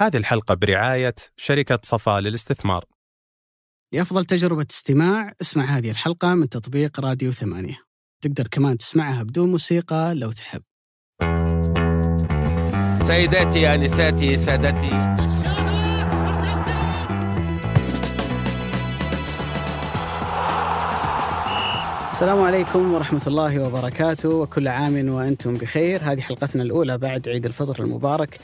هذه الحلقة برعاية شركة صفاء للاستثمار. لأفضل تجربة استماع اسمع هذه الحلقة من تطبيق راديو ثمانية. تقدر كمان تسمعها بدون موسيقى لو تحب. سيداتي انساتي سادتي. السلام عليكم ورحمة الله وبركاته وكل عام وأنتم بخير. هذه حلقتنا الأولى بعد عيد الفطر المبارك.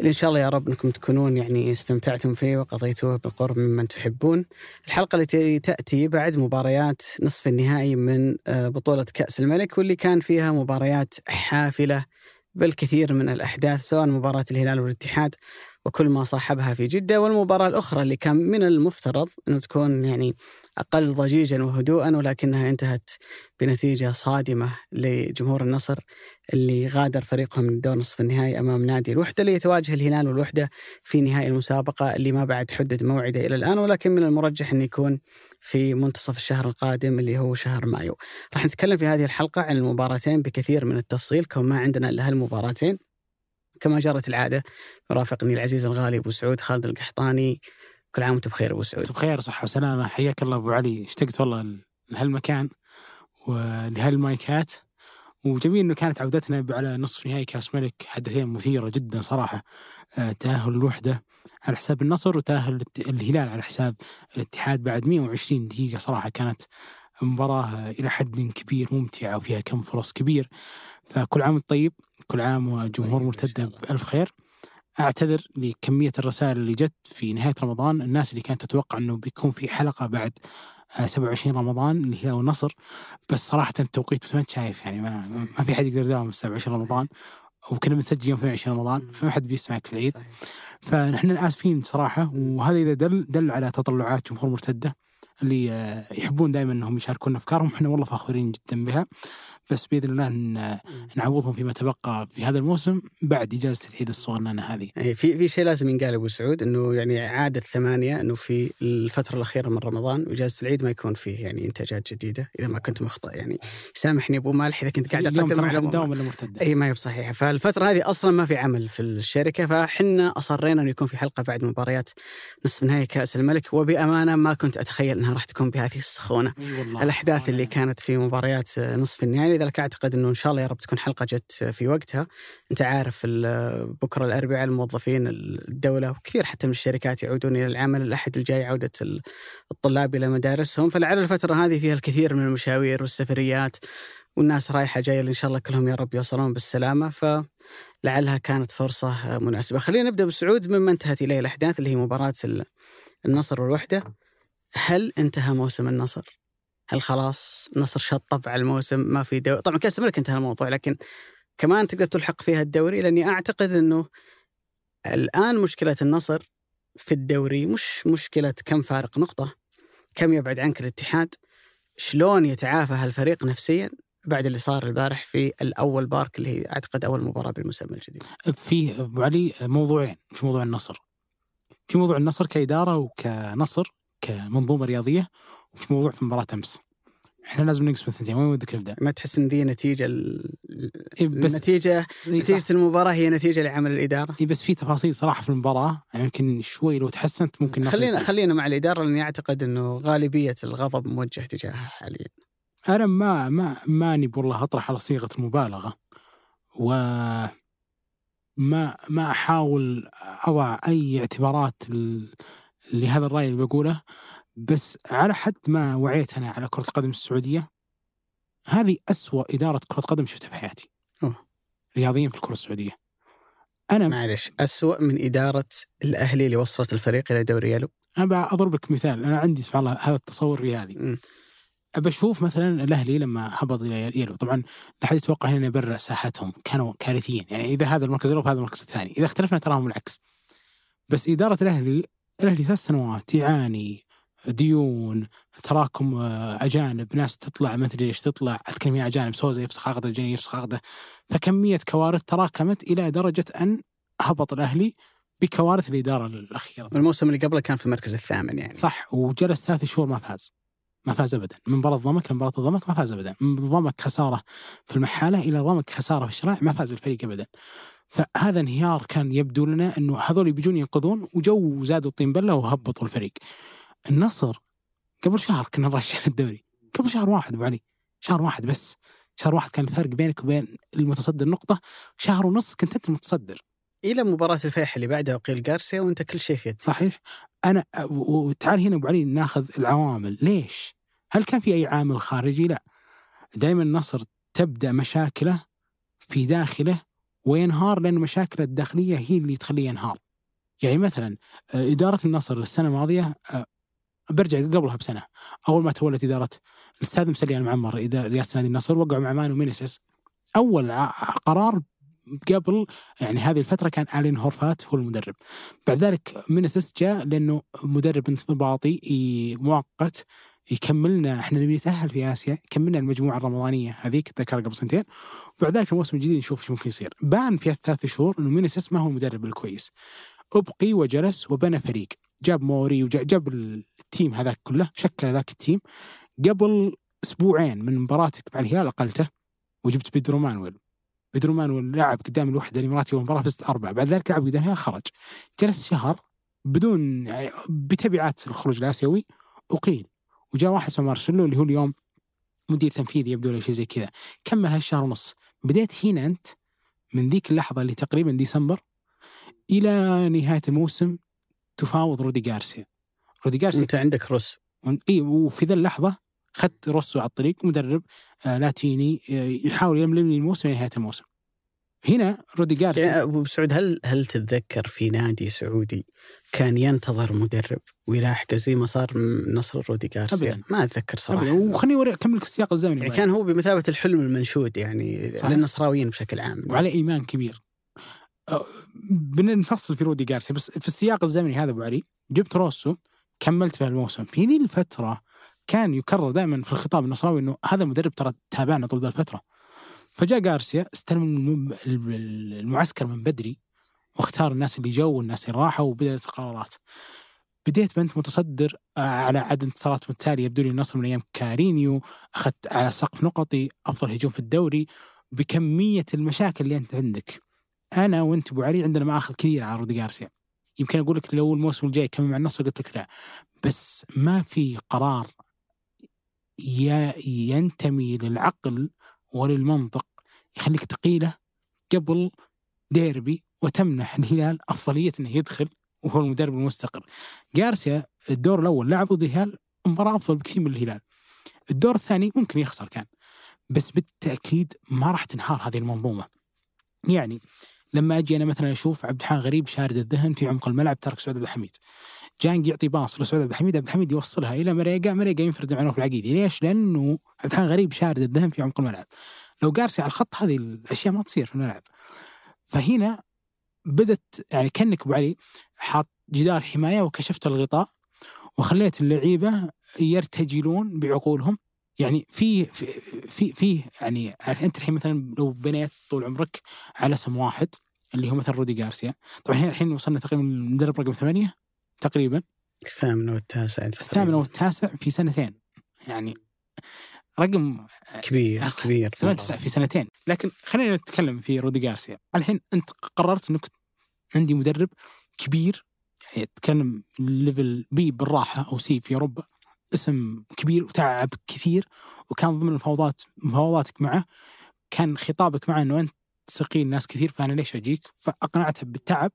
إن شاء الله يا رب أنكم تكونون يعني استمتعتم فيه وقضيتوه بالقرب ممن تحبون. الحلقة التي تأتي بعد مباريات نصف النهائي من آه، بطولة كأس الملك واللي كان فيها مباريات حافلة بالكثير من الأحداث سواء مباراة الهلال والاتحاد وكل ما صاحبها في جدة والمباراة الأخرى اللي كان من المفترض أنه تكون يعني أقل ضجيجا وهدوءا ولكنها انتهت بنتيجة صادمة لجمهور النصر اللي غادر فريقهم من دور نصف النهائي أمام نادي الوحدة ليتواجه الهلال والوحدة في نهائي المسابقة اللي ما بعد حدد موعده إلى الآن ولكن من المرجح أن يكون في منتصف الشهر القادم اللي هو شهر مايو. راح نتكلم في هذه الحلقة عن المباراتين بكثير من التفصيل كون ما عندنا إلا هالمباراتين. كما جرت العادة يرافقني العزيز الغالي أبو سعود خالد القحطاني كل عام وانت بخير أبو سعود. بخير صحة وسلامة. حياك الله أبو علي. اشتقت والله لهالمكان ولهالمايكات. وجميل إنه كانت عودتنا على نصف نهائي كأس ملك. حدثين مثيرة جدا صراحة. آه، تأهل الوحدة على حساب النصر وتأهل الهلال على حساب الاتحاد. بعد 120 دقيقة صراحة كانت مباراة إلى حد كبير ممتعة وفيها كم فرص كبير. فكل عام طيب كل عام وجمهور مرتدة بألف خير. أعتذر لكمية الرسائل اللي جت في نهاية رمضان. الناس اللي كانت تتوقع إنه بيكون في حلقة بعد 27 رمضان اللي هي النصر بس صراحة التوقيت ما شايف يعني ما, ما في حد يقدر يداوم 27 رمضان. وكنا بنسجل يوم 22 رمضان فما حد بيسمعك في العيد. فنحن آسفين صراحة وهذا إذا دل دل على تطلعات جمهور مرتدة اللي آه، يحبون دائما إنهم يشاركون أفكارهم. إحنا والله فخورين جدا بها. بس بإذن الله ان نعوضهم فيما تبقى في هذا الموسم بعد إجازة العيد الصغننه هذه. في في شيء لازم ينقال أبو سعود إنه يعني عادة ثمانيه إنه في الفترة الأخيرة من رمضان وإجازة العيد ما يكون فيه يعني إنتاجات جديدة إذا ما كنت مخطئ يعني سامحني أبو مالح إذا كنت قاعد أقدم معلومات ولا مرتده. اي ما هي بصحيحة فالفترة هذه أصلا ما في عمل في الشركة فحنا أصرينا انه يكون في حلقة بعد مباريات نصف نهائي كأس الملك وبأمانة ما كنت أتخيل إنها راح تكون بهذه السخونة. الأحداث اللي كانت في مباريات نصف النهائي لذلك أعتقد إنه إن شاء الله يا رب تكون حلقة جت في وقتها. أنت عارف بكرة الأربعاء الموظفين الدولة وكثير حتى من الشركات يعودون إلى العمل. الأحد الجاي عودة الطلاب إلى مدارسهم. فلعل الفترة هذه فيها الكثير من المشاوير والسفريات والناس رايحة جاية. إن شاء الله كلهم يا رب يوصلون بالسلامة. فلعلها كانت فرصة مناسبة. خلينا نبدأ بالسعود مما انتهت إليه الأحداث اللي هي مباراة النصر والوحدة. هل انتهى موسم النصر؟ هل خلاص نصر شطب على الموسم ما في دوري طبعا كاس الملك انتهى الموضوع لكن كمان تقدر تلحق فيها الدوري لأني أعتقد إنه الآن مشكلة النصر في الدوري مش مشكلة كم فارق نقطة كم يبعد عنك الاتحاد شلون يتعافى هالفريق نفسيا بعد اللي صار البارح في الأول بارك اللي هي أعتقد أول مباراة بالمسمى الجديد. في أبو علي موضوعين في موضوع النصر. في موضوع النصر كإدارة وكنصر كمنظومة رياضية وفي موضوع في مباراة أمس. إحنا لازم نقسم الثنتين وين ودك نبدأ؟ ما تحس إن ذي نتيجة ال... بس النتيجه نتيجة المباراة هي نتيجة لعمل الإدارة. إي بس في تفاصيل صراحة في المباراة. يعني يمكن شوي لو تحسنت ممكن خلينا خلينا مع الإدارة لأني أعتقد إنه غالبية الغضب موجه تجاهها حاليا. أنا ما ما ماني والله أطرح على صيغة المبالغة. و ما ما أحاول أضع أي اعتبارات لهذا الرأي اللي بقوله. بس على حد ما وعيت أنا على كرة القدم السعودية هذه أسوأ إدارة كرة قدم شفتها في حياتي. أوه. رياضيا في الكرة السعودية. أنا معلش أسوأ من إدارة الأهلي اللي وصلت الفريق إلى دوري يالو أنا أضرب لك مثال أنا عندي سبحان الله هذا التصور الرياضي أبى أشوف مثلا الأهلي لما هبط إلى يلو. طبعا لا أحد يتوقع هنا يبرر ساحتهم كانوا كارثيين. يعني إذا هذا المركز الأول فهذا المركز الثاني. إذا اختلفنا تراهم العكس. بس إدارة الأهلي الأهلي ثلاث سنوات يعاني ديون تراكم آه، أجانب ناس تطلع ما أدري إيش تطلع أتكلم أجانب سوزا يفسخ عقده جنيه يفسخ عقده فكمية كوارث تراكمت إلى درجة أن هبط الأهلي بكوارث الإدارة الأخيرة. الموسم اللي قبله كان في المركز الثامن يعني. صح وجلس ثلاث شهور ما فاز. ما فاز ابدا. من مباراة ضمك لمباراه الضمك ما فاز ابدا. من ضمك خسارة في المحالة إلى ضمك خسارة في الشراع ما فاز الفريق ابدا. فهذا انهيار كان يبدو لنا إنه هذول بيجون ينقذون وجو زادوا الطين بلة وهبطوا الفريق. النصر. قبل شهر كنا مرشحين الدوري قبل شهر واحد أبو علي. شهر واحد بس. شهر واحد كان الفرق بينك وبين المتصدر نقطة. شهر ونص كنت أنت المتصدر. إلى مباراة الفيح اللي بعدها وقيل جارسيا وأنت كل شيء في يدك. صحيح. أنا وتعال هنا أبو علي ناخذ العوامل. ليش؟ هل كان في أي عامل خارجي؟ لا. دائما النصر تبدأ مشاكله في داخله وينهار لأن مشاكله الداخلية هي اللي تخليه ينهار. يعني مثلا آه، إدارة النصر السنة الماضية آه، برجع قبلها بسنة أول ما تولت إدارة الأستاذ مسلي المعمر رئاسة نادي النصر وقعوا مع مانو مينيسيس. أول ع- قرار قبل يعني هذه الفترة كان آلين هورفات هو المدرب. بعد ذلك مينيسيس جاء لأنه مدرب انضباطي مؤقت يكملنا إحنا نبي نتأهل في آسيا كملنا المجموعة الرمضانية هذيك ذكرها قبل سنتين. وبعد ذلك الموسم الجديد نشوف إيش ممكن يصير. بان في الثلاث شهور إنه مينيسيس ما هو المدرب الكويس. أبقي وجلس وبنى فريق. جاب موري وجاب ال team هذاك كله شكل ذاك ال team. قبل أسبوعين من مباراتك مع الهلال أقلته وجبت بيدرو مانويل. بيدرو مانويل لعب قدام الوحدة الاماراتي والمباراه فزت أربعة بعد ذلك لعب قدام الهلال خرج. جلس شهر بدون يعني بتبعات الخروج الآسيوي أقيل. وجاء واحد اسمه مارسيلو اللي هو اليوم مدير تنفيذي يبدو له شيء زي كذا. كمل هالشهر ونص. بديت هنا أنت من ذيك اللحظة اللي تقريبا ديسمبر إلى نهاية الموسم تفاوض رودي جارسيا رودي جارسيا أنت عندك روس إي وفي ذا اللحظة اخذت روسو على الطريق مدرب آه لاتيني آه يحاول يملم لي الموسم لنهاية الموسم. هنا رودي جارسيا يعني أبو سعود هل هل تتذكر في نادي سعودي كان ينتظر مدرب ويلاحقه زي ما صار نصر رودي جارسيا أبداً. ما أتذكر صراحة أبداً. وخليني أكمل السياق الزمني يعني. كان هو بمثابة الحلم المنشود يعني صحيح. للنصراويين بشكل عام وعلى إيمان كبير. بنفصل في رودي جارسيا بس في السياق الزمني هذا أبو علي جبت روسو كملت في الموسم. في ذي الفترة كان يكرر دائما في الخطاب النصراوي إنه هذا المدرب ترى تابعنا طول ذا الفترة. فجاء جارسيا استلم الم- المعسكر من بدري واختار الناس اللي جو والناس اللي راحوا وبدأت القرارات. بديت وأنت متصدر آه، على عدد انتصارات متتاليه يبدو لي النصر من أيام كارينيو أخذت على سقف نقطي أفضل هجوم في الدوري. بكمية المشاكل اللي أنت عندك. أنا وأنت أبو علي عندنا مآخذ كثير على رودي جارسيا يمكن أقول لك لو الموسم الجاي كمل مع النصر قلت لك لا بس ما في قرار ي- ينتمي للعقل وللمنطق يخليك تقيله قبل ديربي وتمنح الهلال أفضلية إنه يدخل وهو المدرب المستقر. جارسيا الدور الأول لعب ضد الهلال مباراة أفضل بكثير من الهلال. الدور الثاني ممكن يخسر كان بس بالتأكيد ما راح تنهار هذه المنظومة. يعني لما أجي أنا مثلا أشوف عبد الحان غريب شارد الذهن في عمق الملعب ترك سعود عبد الحميد. جانج يعطي باص لسعود عبد الحميد عبد الحميد يوصلها إلى مريقا مريقا ينفرد مع نوف العقيدي ليش؟ لأنه عبد الحان غريب شارد الذهن في عمق الملعب. لو جارسي على الخط هذه الأشياء ما تصير في الملعب. فهنا بدت يعني كأنك أبو علي حاط جدار حماية وكشفت الغطاء وخليت اللعيبة يرتجلون بعقولهم يعني في في في, في يعني أنت الحين مثلا لو بنيت طول عمرك على اسم واحد اللي هو مثلا رودي جارسيا طبعا هنا الحين وصلنا تقريبا المدرب رقم ثمانية تقريبا. الثامن والتاسع الثامن والتاسع في سنتين. يعني رقم كبير كبير ثمان مرة. تسع في سنتين. لكن خلينا نتكلم في رودي جارسيا الحين انت قررت انك عندي مدرب كبير يعني تتكلم level B بالراحة أو C في أوروبا. اسم كبير وتعب كثير وكان ضمن المفاوضات مفاوضاتك معه كان خطابك معه إنه أنت تسقي ناس كثير فأنا ليش أجيك؟ فأقنعته بالتعب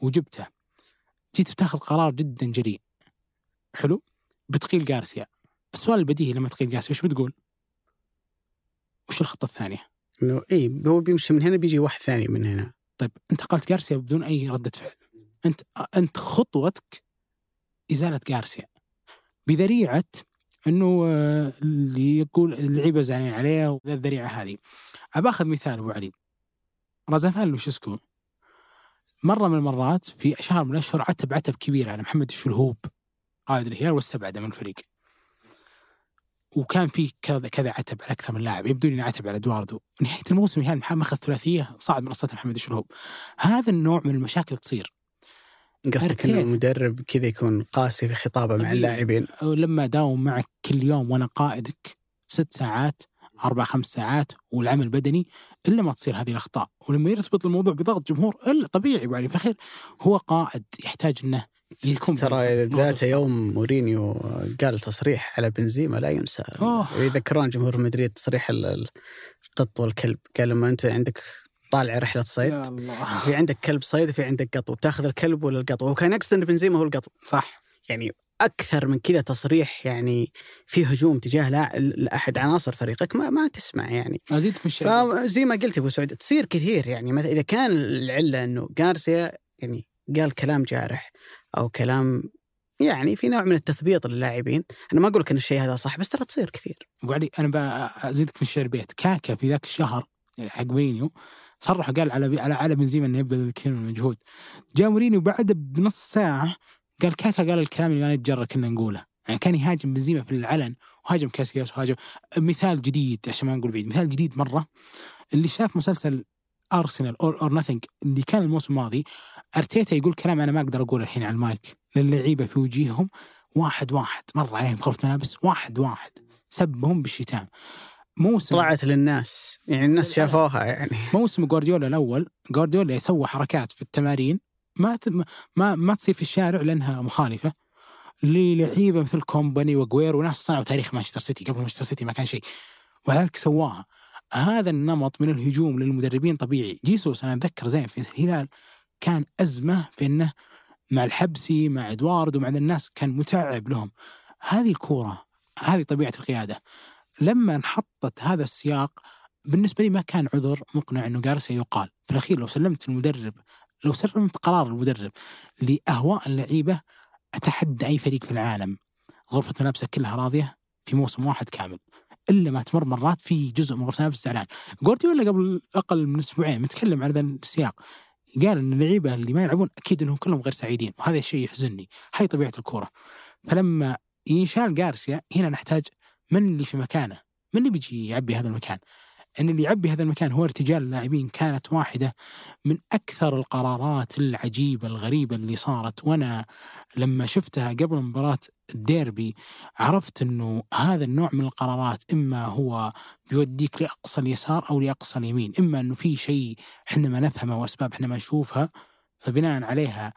وجبته. جيت بتاخذ قرار جدا جريء. حلو؟ بتقيل جارسيا. السؤال البديهي لما تقيل جارسيا وش بتقول؟ وش الخطة الثانية؟ إنه اي هو بيمشي من هنا بيجي واحد ثاني من هنا طيب انتقلت جارسيا بدون أي ردة فعل. أنت أنت خطوتك إزالة جارسيا بذريعة إنه آه، اللي يقول اللعيبة زعلانين عليه وذا الذريعة هذه. ابى اخذ مثال أبو علي. رازافان لوشيسكو مرة من المرات في شهر من الأشهر عتب عتب كبير على محمد الشلهوب قائد الهلال واستبعده من الفريق. وكان في كذا كذا عتب على أكثر من لاعب يبدو لي عتب على إدواردو نهايه الموسم الهلال محمد أخذ ثلاثية صعد منصه محمد الشلهوب هذا النوع من المشاكل تصير قصدك. إنه المدرب كذا يكون قاسي في خطابه مع. اللاعبين لما داوم معك كل يوم وأنا قائدك ست ساعات أربع خمس ساعات والعمل البدني إلا ما تصير هذه الأخطاء. ولما يرتبط الموضوع بضغط جمهور إلا طبيعي ابو علي في الاخير هو قائد يحتاج إنه يكون ترى ذات يوم مورينيو قال تصريح على بنزيما لا ينسى. يذكرون جمهور مدريد تصريح ال- ال- القط والكلب. قال لما أنت عندك طالع رحلة صيد؟ في عندك كلب صيد وفي عندك قط. وبتاخذ الكلب ولا القط وهو كان يقصد إن بنزيما هو القط. صح. يعني أكثر من كذا تصريح يعني في هجوم تجاه لا- لأحد عناصر فريقك ما ما تسمع يعني. ازيد الشيء فزي ما قلت يا أبو سعود تصير كثير يعني. مثلا إذا كان العلة إنه جارسيا يعني قال كلام جارح أو كلام يعني في نوع من التثبيط للاعبين، أنا ما أقول لك إن الشيء هذا صح بس ترى تصير كثير. ابو علي أنا بزيدك في الشعر بيت. كاكا في ذاك الشهر حق مورينيو صرح قال على على على بنزيما إنه يبذل الكثير من المجهود. جاء مورينيو بعد بنص ساعة قال كاكا قال الكلام اللي ما نتجرأ كنا نقوله. يعني كان يهاجم بنزيما في العلن وهاجم كاسياس وهاجم مثال جديد عشان ما نقول بعيد مثال جديد مرة اللي شاف مسلسل ارسنال All or Nothing اللي كان الموسم الماضي أرتيتا يقول كلام أنا ما أقدر أقوله الحين على المايك للعيبة في وجيههم. واحد واحد مر عليهم غرفه ملابس واحد واحد سبهم بالشتايم. موسم طلعت للناس يعني الناس شافوها يعني. موسم جوارديولا الأول جوارديولا يسوى حركات في التمارين ما ما ما تصير في الشارع لأنها مخالفة. للعيبه مثل كومباني وجوير وناس صنعوا تاريخ مانشستر سيتي قبل مانشستر سيتي ما كان شيء. وذلك سواها. هذا النمط من الهجوم للمدربين طبيعي. جيسوس أنا أتذكر زين في الهلال كان أزمة في إنه مع الحبسي مع إدواردو مع ذا الناس كان متعب لهم. هذه الكورة هذه طبيعة القيادة. لما انحطت هذا السياق بالنسبة لي ما كان عذر مقنع إنه جارسيا يقال. في الأخير لو سلمت المدرب لو سلمت قرار المدرب لأهواء اللعيبة أتحدى أي فريق في العالم غرفة ملابسه كلها راضية في موسم واحد كامل إلا ما تمر مرات في جزء من غرفة الملابس زعلان. جوارديولا قبل أقل من أسبوعين متكلم على ذا السياق قال إن اللعيبة اللي ما يلعبون أكيد إنهم كلهم غير سعيدين وهذا الشيء يحزنني. هاي طبيعة الكورة. فلما ينشال جارسيا هنا نحتاج من اللي في مكانه من اللي بيجي يعبي هذا المكان؟ أن اللي يعبي هذا المكان هو ارتجال اللاعبين كانت واحدة من أكثر القرارات العجيبة الغريبة اللي صارت. وأنا لما شفتها قبل مباراة الديربي عرفت إنه هذا النوع من القرارات إما هو بيوديك لأقصى اليسار أو لأقصى اليمين، إما إنه في شيء إحنا ما نفهمه وأسباب إحنا ما نشوفها فبناء عليها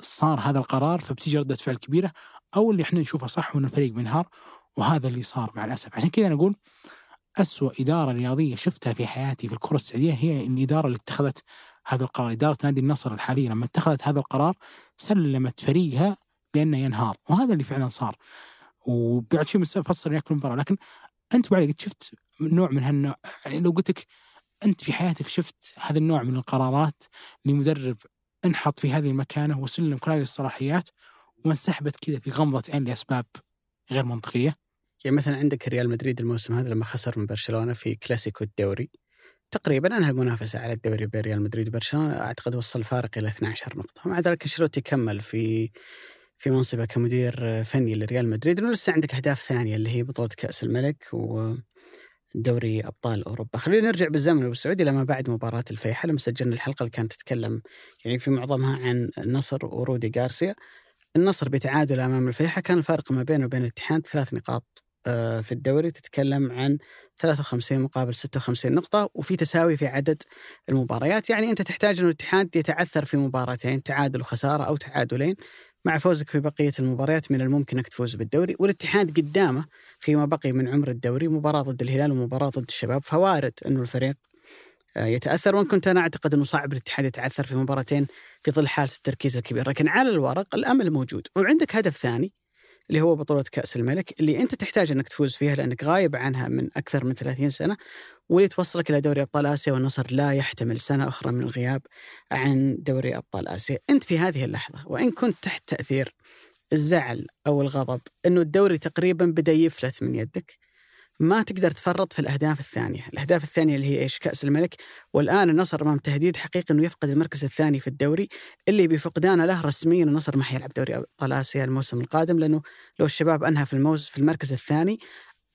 صار هذا القرار فبتيجي ردة فعل كبيرة أو اللي إحنا نشوفه صح وإن الفريق بينهار وهذا اللي صار مع الأسف، عشان كذا أنا أقول أسوأ إدارة رياضية شفتها في حياتي في الكرة السعودية هي الإدارة اللي اتخذت هذا القرار إدارة نادي النصر الحالية لما اتخذت هذا القرار سلمت فريقها لأنه ينهار وهذا اللي فعلا صار. وبعد شيء مفصل ياكل المباراة لكن أنت بعد قد شفت نوع من هالنوع يعني لو قلت لك أنت في حياتك شفت هذا النوع من القرارات لمدرب انحط في هذه المكانة وسلم كل هذه الصلاحيات وانسحبت كذا في غمضة عين لأسباب غير منطقية؟ يعني مثلا عندك ريال مدريد الموسم هذا لما خسر من برشلونة في كلاسيكو الدوري تقريبا أنهى المنافسة على الدوري بين ريال مدريد وبرشلونة أعتقد وصل الفارق إلى 12 نقطة. مع ذلك أنشيلوتي كمل في في منصبه كمدير فني لريال مدريد إنه لسه عندك أهداف ثانية اللي هي بطولة كأس الملك ودوري أبطال أوروبا. خلينا نرجع بالزمن ابو سعود إلى ما بعد مباراة الفيحاء لما سجلنا الحلقة اللي كانت تتكلم يعني في معظمها عن النصر ورودي غارسيا. النصر بتعادل أمام الفيحاء كان الفارق ما بينه وبين الاتحاد ثلاث نقاط. في الدوري تتكلم عن 53 مقابل 56 نقطة وفي تساوي في عدد المباريات. يعني أنت تحتاج أن الاتحاد يتعثر في مباراتين تعادل وخسارة أو تعادلين مع فوزك في بقية المباريات من الممكن أنك تفوز بالدوري. والاتحاد قدامه فيما بقي من عمر الدوري مباراة ضد الهلال ومباراة ضد الشباب. فوارد أنه الفريق آه، يتأثر. وإن كنت أنا أعتقد أنه صعب الاتحاد يتعثر في مباراتين في ظل حالة التركيز الكبير. لكن على الورق الأمل موجود. وعندك هدف ثاني. اللي هو بطولة كأس الملك اللي أنت تحتاج أنك تفوز فيها لأنك غايب عنها من أكثر من 30 سنة واللي توصلك إلى دوري أبطال آسيا والنصر لا يحتمل سنة أخرى من الغياب عن دوري أبطال آسيا. أنت في هذه اللحظة وإن كنت تحت تأثير الزعل أو الغضب أنه الدوري تقريبا بدأ يفلت من يدك ما تقدر تفرط في الأهداف الثانية. الأهداف الثانية اللي هي إيش؟ كأس الملك. والآن النصر أمام تهديد حقيقي أنه يفقد المركز الثاني في الدوري اللي بفقدانه له رسميا النصر ما حيلعب دوري ابطال اسيا الموسم القادم لأنه لو الشباب أنهى في الموز في المركز الثاني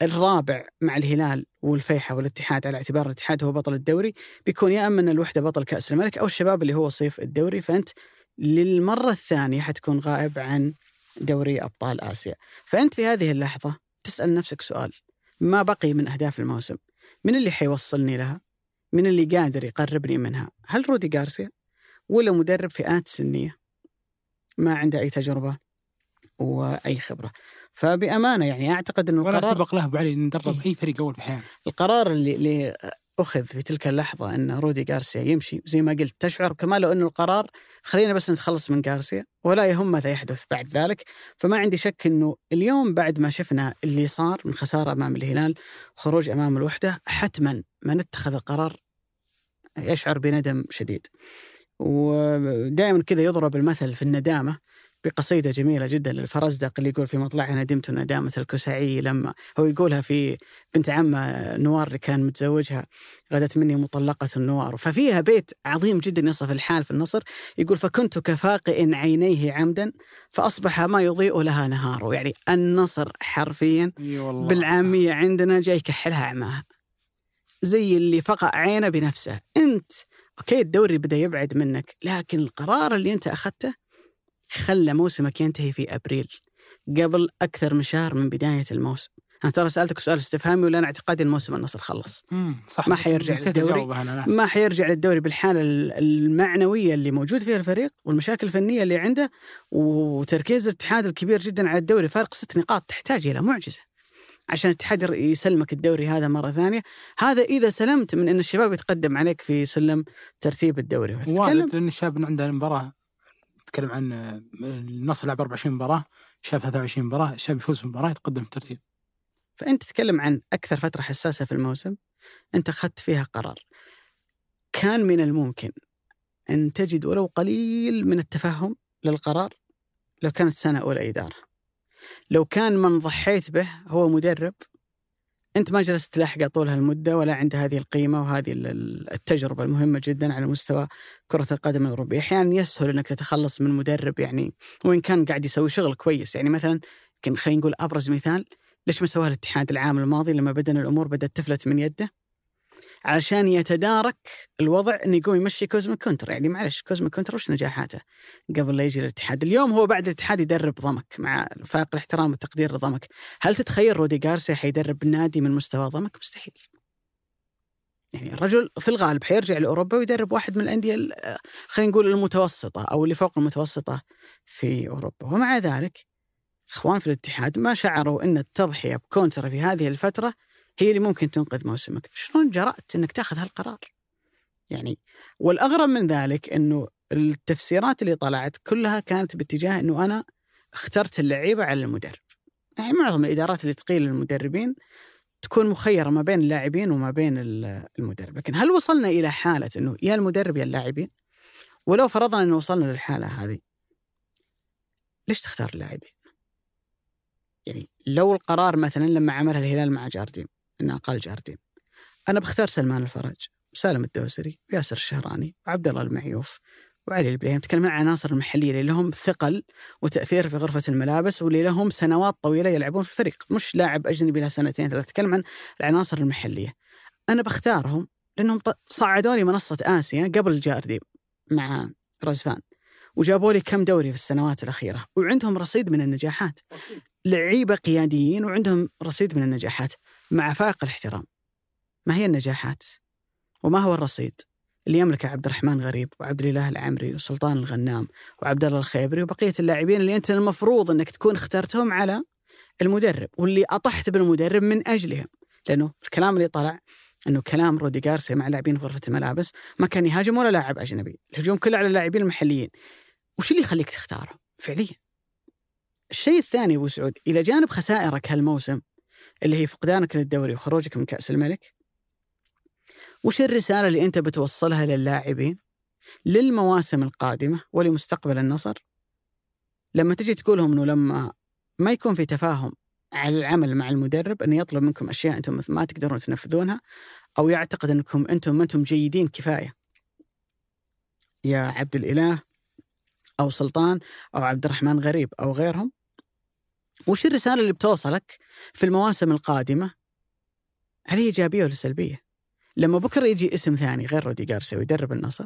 الرابع مع الهلال والفيحة والاتحاد على اعتبار الاتحاد هو بطل الدوري بيكون يا أما إن الوحدة بطل كأس الملك أو الشباب اللي هو صيف الدوري. فأنت للمرة الثانية حتكون غائب عن دوري أبطال آسيا. فأنت في هذه اللحظة تسأل نفسك سؤال. ما بقي من أهداف الموسم من اللي حيوصلني لها؟ من اللي قادر يقربني منها؟ هل رودي غارسيا ولا مدرب فئات سنية ما عنده أي تجربة وأي خبرة فبأمانة يعني أعتقد انه ولا القرار سبق له ابو علي انه درب إيه. أي فريق أول بحياته القرار اللي, اللي أخذ في تلك اللحظة أن رودي غارسيا يمشي زي ما قلت تشعر كما لو انه القرار خلينا بس نتخلص من غارسيا ولا يهم ماذا يحدث بعد ذلك. فما عندي شك أنه اليوم بعد ما شفنا اللي صار من خسارة أمام الهلال خروج أمام الوحدة حتما من اتخذ القرار يشعر بندم شديد. ودائما كذا يضرب المثل في الندامة. بقصيدة جميلة جدا للفرزدق اللي يقول في مطلعها ندمت ندامة الكسعي لما هو يقولها في بنت عمة نوار اللي كان متزوجها غدت مني مطلقة النوار. ففيها بيت عظيم جدا يصف الحال في النصر يقول فكنت كفاقئ عينيه عمدا فأصبح ما يضيء لها نهار. يعني النصر حرفيا بالعامية عندنا جاي يكحلها أعماها زي اللي فقع عينه بنفسه. أنت أوكي الدوري بدأ يبعد منك لكن القرار اللي أنت أخذته خلى موسمك ينتهي في أبريل قبل أكثر من شهر من بداية الموسم. أنا ترى سألتك سؤال استفهامي ولا أنا اعتقادي أن موسم النصر خلص. مم، صح. ما حيرجع للدوري. ما حيرجع للدوري بالحالة ال- المعنوية اللي موجود فيها الفريق والمشاكل الفنية اللي عنده وتركيز الاتحاد الكبير جدا على الدوري. فارق ست نقاط تحتاج إلى معجزة عشان الاتحاد يسلمك الدوري هذا مرة ثانية. هذا إذا سلمت من أن الشباب يتقدم عليك في سلم ترتيب الدوري. وارد لأن الشاب عنده مباراة نتكلم عن آه، النصر لعب 24 مباراة شاب 23 مباراة الشاب يفوز بمباراه يتقدم في الترتيب فأنت تتكلم عن أكثر فترة حساسة في الموسم أنت أخذت فيها قرار. كان من الممكن أن تجد ولو قليل من التفهم للقرار لو كانت سنة أولى إدارة. لو كان من ضحيت به هو مدرب أنت ما جلست تلاحقه طول هالمدة ولا عنده هذه القيمة وهذه ال- ال- التجربة المهمة جدا على مستوى كرة القدم الأوروبية. أحيانا يسهل أنك تتخلص من مدرب يعني وإن كان قاعد يسوي شغل كويس. يعني مثلا يمكن خلينا نقول أبرز مثال ليش ما سواها الاتحاد العام الماضي لما بدأنا الأمور بدأت تفلت من يده؟ علشان يتدارك الوضع إنه يقوم يمشي كوزما كونتر. يعني معلش كوزما كونتر وش نجاحاته؟ قبل لا يجي الاتحاد. اليوم هو بعد الاتحاد يدرب ضمك مع فائق الاحترام والتقدير لضمك. هل تتخيل رودي غارسيا حيدرب نادي من مستوى ضمك؟ مستحيل. يعني الرجل في الغالب حيرجع لأوروبا ويدرب واحد من الأندية ال- خلينا نقول المتوسطة أو اللي فوق المتوسطة في أوروبا. ومع ذلك الإخوان في الاتحاد ما شعروا إن التضحية بكونتر في هذه الفترة هي اللي ممكن تنقذ موسمك. شلون جرأت إنك تأخذ هالقرار؟ يعني والأغرب من ذلك إنه التفسيرات اللي طلعت كلها كانت باتجاه إنه أنا اخترت اللعيبة على المدرب. يعني معظم الإدارات اللي تقيل المدربين تكون مخيرة ما بين اللاعبين وما بين ال- المدرب. لكن هل وصلنا إلى حالة إنه يا المدرب يا اللاعبين؟ ولو فرضنا إنه وصلنا للحالة هذه ليش تختار اللاعبين؟ يعني لو القرار مثلا لما عملها الهلال مع جارديم إنه أقل جارديم أنا بختار سلمان الفرج وسالم الدوسري وياسر الشهراني وعبد الله المعيوف وعلي البليهم تكلم عن العناصر المحلية اللي لهم ثقل وتأثير في غرفة الملابس واللي لهم سنوات طويلة يلعبون في الفريق. مش لاعب أجنبي له سنتين ثلاث تكلم عن العناصر المحلية. أنا بختارهم لأنهم ط- صعدوني منصة آسيا قبل جارديم مع رزفان وجابوا لي كم دوري في السنوات الأخيرة وعندهم رصيد من النجاحات. لعيبة قياديين وعندهم رصيد من النجاحات. مع فائق الاحترام ما هي النجاحات وما هو الرصيد اللي يملكه عبد الرحمن غريب وعبد الإله العمري وسلطان الغنام وعبد الله الخيبري وبقية اللاعبين اللي أنت المفروض أنك تكون اخترتهم على المدرب واللي أطحت بالمدرب من أجلهم لأنه الكلام اللي طلع إنه كلام رودي غارسيا مع لاعبين غرفة الملابس ما كان يهاجم ولا لاعب أجنبي، الهجوم كله على اللاعبين المحليين. وش اللي يخليك تختاره؟ فعليا. الشيء الثاني أبو سعود إلى جانب خسائرك هالموسم اللي هي فقدانك للدوري وخروجك من كأس الملك. وش الرسالة اللي أنت بتوصلها للاعبين للمواسم القادمة ولمستقبل النصر؟ لما تجي تقولهم إنه لما ما يكون في تفاهم على العمل مع المدرب إنه يطلب منكم أشياء أنتم ما تقدرون تنفذونها أو يعتقد إنكم أنتم ما أنتم جيدين كفاية. يا عبد الإله أو سلطان أو عبد الرحمن غريب أو غيرهم وش الرسالة اللي بتوصلك في المواسم القادمة هل هي إيجابية ولا سلبية؟ لما بكرة يجي اسم ثاني غير رودي جارسيا ويدرب النصر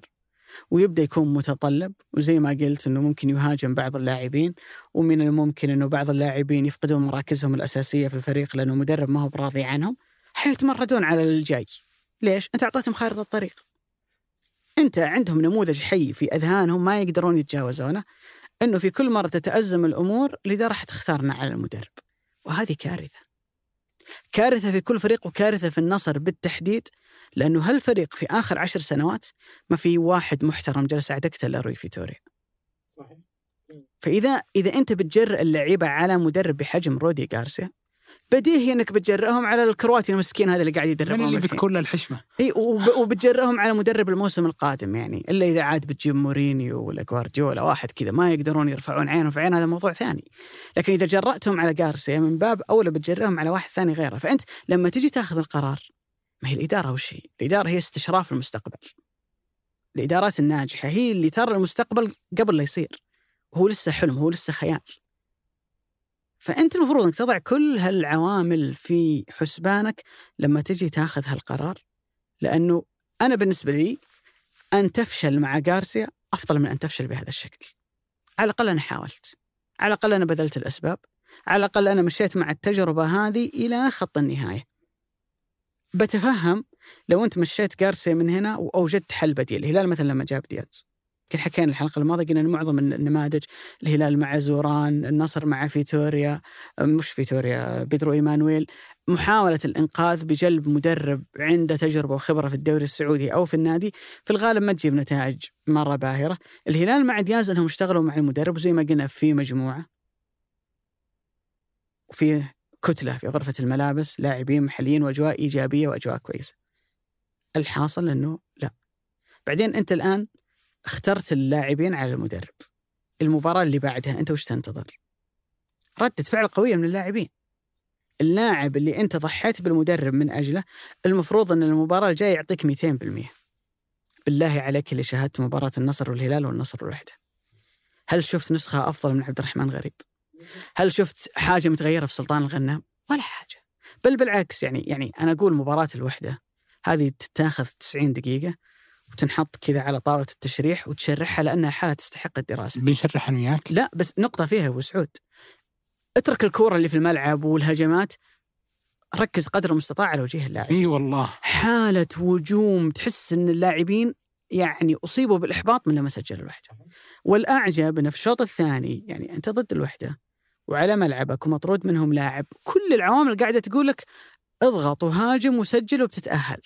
ويبدأ يكون متطلب وزي ما قلت إنه ممكن يهاجم بعض اللاعبين ومن الممكن إنه بعض اللاعبين يفقدون مراكزهم الأساسية في الفريق لأنه المدرب ما هو براضي عنهم حيتمردون على الجاي ليش؟ أنت أعطيتهم خارطة الطريق أنت عندهم نموذج حي في أذهانهم ما يقدرون يتجاوزونه إنه في كل مرة تتأزم الأمور الاداره حتختارنا على المدرب. وهذه كارثة. كارثة في كل فريق وكارثة في النصر بالتحديد لأنه هالفريق في آخر عشر سنوات ما في واحد محترم جلس على دكته إلا روي فيتوريا. صحيح. فإذا إذا أنت بتجرئ اللعيبة على مدرب بحجم رودي غارسيا بديهي انك بتجرئهم على الكرواتي المسكين هذا اللي قاعد من يدربهم اللي. بتكون له الحشمة. إي وب- وبتجرئهم على مدرب الموسم القادم يعني. إلا إذا عاد بتجيب مورينيو ولا جوارديولا واحد كذا ما يقدرون يرفعون عينهم في عين هذا موضوع ثاني. لكن إذا جرأتهم على جارسيا من باب أولى بتجرئهم على واحد ثاني غيره. فأنت لما تجي تاخذ القرار ما هي الإدارة وش هي؟ الإدارة هي استشراف المستقبل. الإدارات الناجحة هي اللي ترى المستقبل قبل لا يصير. وهو لسه حلم هو لسه خيال. فأنت المفروض إنك تضع كل هالعوامل في حسبانك لما تجي تاخذ هالقرار لأنه أنا بالنسبة لي أن تفشل مع غارسيا أفضل من أن تفشل بهذا الشكل. على الأقل أنا حاولت. على الأقل أنا بذلت الأسباب. على الأقل أنا مشيت مع التجربة هذه إلى خط النهاية. بتفهم لو أنت مشيت غارسيا من هنا وأوجدت حل بديل، الهلال مثلا لما جاب دياز. كل حكينا الحلقة الماضية قلنا معظم النماذج الهلال مع زوران، النصر مع فيتوريا، مش فيتوريا بيدرو إيمانويل. محاولة الإنقاذ بجلب مدرب عنده تجربة وخبرة في الدوري السعودي أو في النادي في الغالب ما تجيب نتائج مرة باهرة. الهلال مع دياز أنهم اشتغلوا مع المدرب وزي ما قلنا في مجموعة. وفي كتلة في غرفة الملابس لاعبين محليين وأجواء إيجابية وأجواء كويسة. الحاصل أنه لا. بعدين أنت الآن اخترت اللاعبين على المدرب. المباراة اللي بعدها أنت وش تنتظر؟ ردة فعل قوية من اللاعبين. اللاعب اللي انت ضحيت بالمدرب من أجله المفروض ان المباراة الجاية يعطيك 200% بالله عليك اللي شاهدت مباراة النصر والهلال والنصر الوحده هل شفت نسخة أفضل من عبد الرحمن غريب؟ هل شفت حاجة متغيرة في سلطان الغنام؟ ولا حاجة. بل بالعكس يعني يعني أنا أقول مباراة الوحدة هذه تتاخذ 90 دقيقة وتنحط كذا على طاولة التشريح وتشرحها لأنها حالة تستحق الدراسة. بنشرح أنا وياك؟ لا بس نقطة فيها أبو سعود. اترك الكورة اللي في الملعب والهجمات. ركز قدر المستطاع على وجيه اللاعب. إي والله. حالة هجوم تحس إن اللاعبين يعني أصيبوا بالإحباط من لما سجل الوحدة. والأعجب انه في الشوط الثاني يعني أنت ضد الوحدة وعلى ملعبك ومطرود منهم لاعب كل العوامل قاعدة تقول لك اضغط وهاجم وسجل وبتتأهل.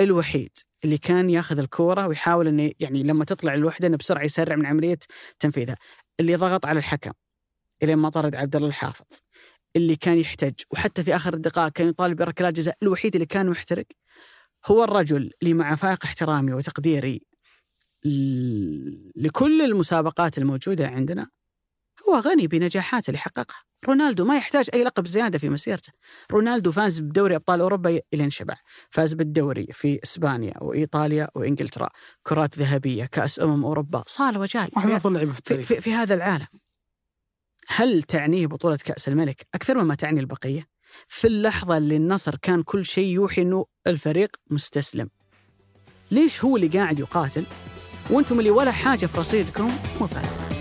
الوحيد اللي كان ياخذ الكورة ويحاول إنه يعني لما تطلع الوحدة إنه بسرعة يسرع من عملية تنفيذها. اللي ضغط على الحكم إلين ما طرد عبد الله الحافظ. اللي كان يحتج وحتى في آخر الدقائق كان يطالب بركلات جزاء الوحيد اللي كان محترق هو الرجل اللي مع فائق احترامي وتقديري لكل المسابقات الموجودة عندنا هو غني بنجاحات اللي حققها رونالدو ما يحتاج أي لقب زيادة في مسيرته. رونالدو فاز بدوري أبطال أوروبا الين شبع فاز بالدوري في إسبانيا وإيطاليا وإنجلترا. كرات ذهبية كأس أمم أوروبا صال وجال. واحد من أفضل لعيبة في في, التاريخ. في, في هذا العالم. هل تعنيه بطولة كأس الملك؟ أكثر مما تعني البقية؟ في اللحظة اللي النصر كان كل شيء يوحي أنه الفريق مستسلم. ليش هو اللي قاعد يقاتل؟ وأنتم اللي ولا حاجة في رصيدكم مو فارقة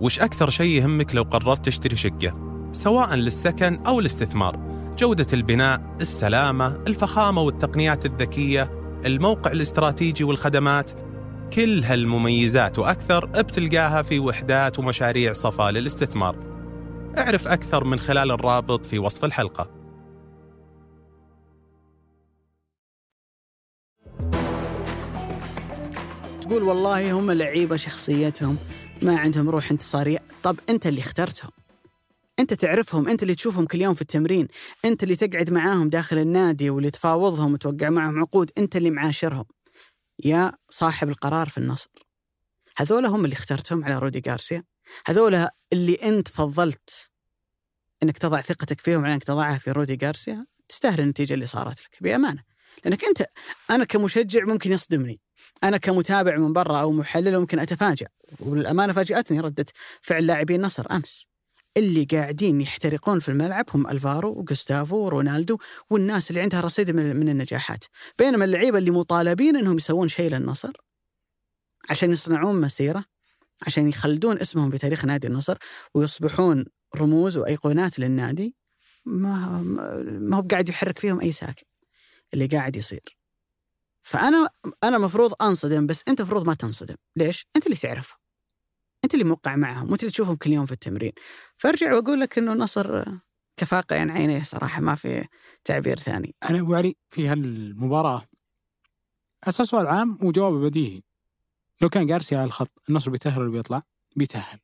وش أكثر شيء يهمك لو قررت تشتري شقة؟ سواء للسكن أو الاستثمار. جودة البناء، السلامة، الفخامة والتقنيات الذكية الموقع الاستراتيجي والخدمات. كل هالمميزات وأكثر بتلقاها في وحدات ومشاريع صفا للاستثمار. اعرف أكثر من خلال الرابط في وصف الحلقة. تقول والله هم لعيبة شخصيتهم. ما عندهم روح انتصارية. طب أنت اللي اخترتهم. أنت تعرفهم. أنت اللي تشوفهم كل يوم في التمرين. أنت اللي تقعد معاهم داخل النادي واللي تفاوضهم وتوقع معهم عقود. أنت اللي معاشرهم. يا صاحب القرار في النصر. هذول هم اللي اخترتهم على رودي غارسيا. هذول اللي أنت فضلت أنك تضع ثقتك فيهم على أنك تضعها في رودي غارسيا. تستاهل النتيجة اللي صارت لك. بأمانة. لأنك أنت أنا كمشجع ممكن يصدمني. أنا كمتابع من برا أو محلل ممكن أتفاجأ. وللأمانة فاجأتني ردة فعل لاعبي النصر أمس. اللي قاعدين يحترقون في الملعب هم ألفارو وجوستافو ورونالدو والناس اللي عندها رصيد من من النجاحات. بينما اللعيبة اللي مطالبين إنهم يسوون شيء للنصر عشان يصنعون مسيرة عشان يخلدون اسمهم في تاريخ نادي النصر ويصبحون رموز وأيقونات للنادي ما ما هو قاعد يحرك فيهم أي ساكن. اللي قاعد يصير. فأنا أنا مفروض أنصدم بس أنت مفروض ما تنصدم. ليش؟ أنت اللي تعرفه. أنت اللي موقع معهم وأنت اللي تشوفهم كل يوم في التمرين. فأرجع وأقول لك إنه النصر كفاقة عن عينيه صراحة ما في تعبير ثاني. أنا أبو علي في هالمباراة أساس سؤال عام وجوابه بديهي. لو كان جارسيا على الخط النصر بيتأهل ولا بيطلع؟ بيتأهل.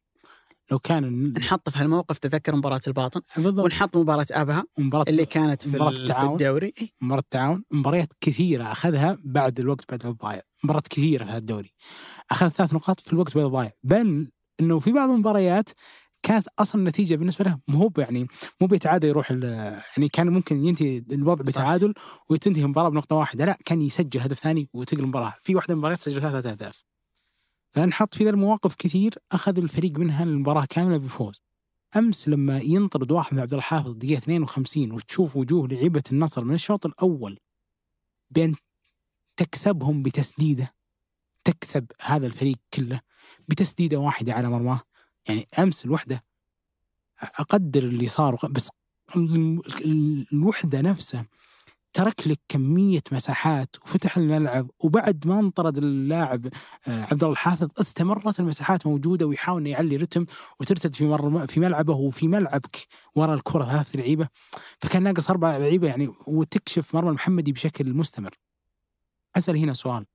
لو كان نحط في هالموقف تذكر مباراة الباطن؟ بالضبط. ونحط مباراة أبها مباراة اللي كانت في, مباراة ال- في التعاون. الدوري. إيه. مباراة التعاون. مباريات كثيرة أخذها بعد الوقت بعد الضايع. مباريات كثيرة في هذا الدوري أخذ ثلاث نقاط في الوقت بعد الضايع. بل أنه في بعض المباريات كانت أصلا النتيجة بالنسبة له مو هو يعني مو بيتعادل يروح يعني كان ممكن ينتهي الوضع بتعادل وتنتهي المباراة بنقطة واحدة. لا كان يسجل هدف ثاني وتقلب المباراة. في واحدة من المباريات سجل ثلاثة أهداف. فنحط في ذا المواقف كثير أخذ الفريق منها المباراه كاملة بفوز. أمس لما ينطرد واحد من عبد الحافظ دقيقة 52 وتشوف وجوه لعيبة النصر من الشوط الأول بان تكسبهم بتسديدة تكسب هذا الفريق كله بتسديدة واحدة على مرماه. يعني أمس الوحدة أقدر اللي صار بس ال- ال- الوحدة نفسها ترك لك كمية مساحات وفتح الملعب وبعد ما انطرد اللاعب آه، عبد الله الحافظ استمرت المساحات موجودة ويحاول إنه يعلي رتم وترتد في مر في ملعبه وفي ملعبك ورا الكرة ثلاث لعيبه فكان ناقص أربع لعيبة يعني وتكشف مرمى المحمدي بشكل مستمر. أسأل هنا سؤال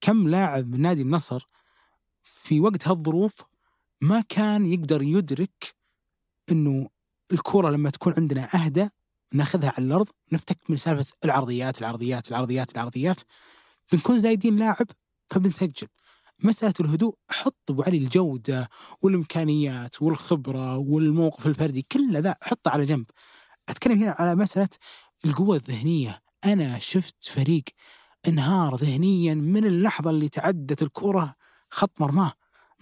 كم لاعب من نادي النصر في وقت هالظروف ما كان يقدر يدرك إنه الكرة لما تكون عندنا أهدى ناخذها على الأرض نفتك من سالفة العرضيات العرضيات العرضيات العرضيات. بنكون زايدين لاعب فبنسجل مسألة الهدوء حط أبو علي الجودة والإمكانيات والخبرة والموقف الفردي كل ذا حطه على جنب. أتكلم هنا على مسألة القوة الذهنية. أنا شفت فريق انهار ذهنيا من اللحظة اللي تعدت الكرة خط مرماه.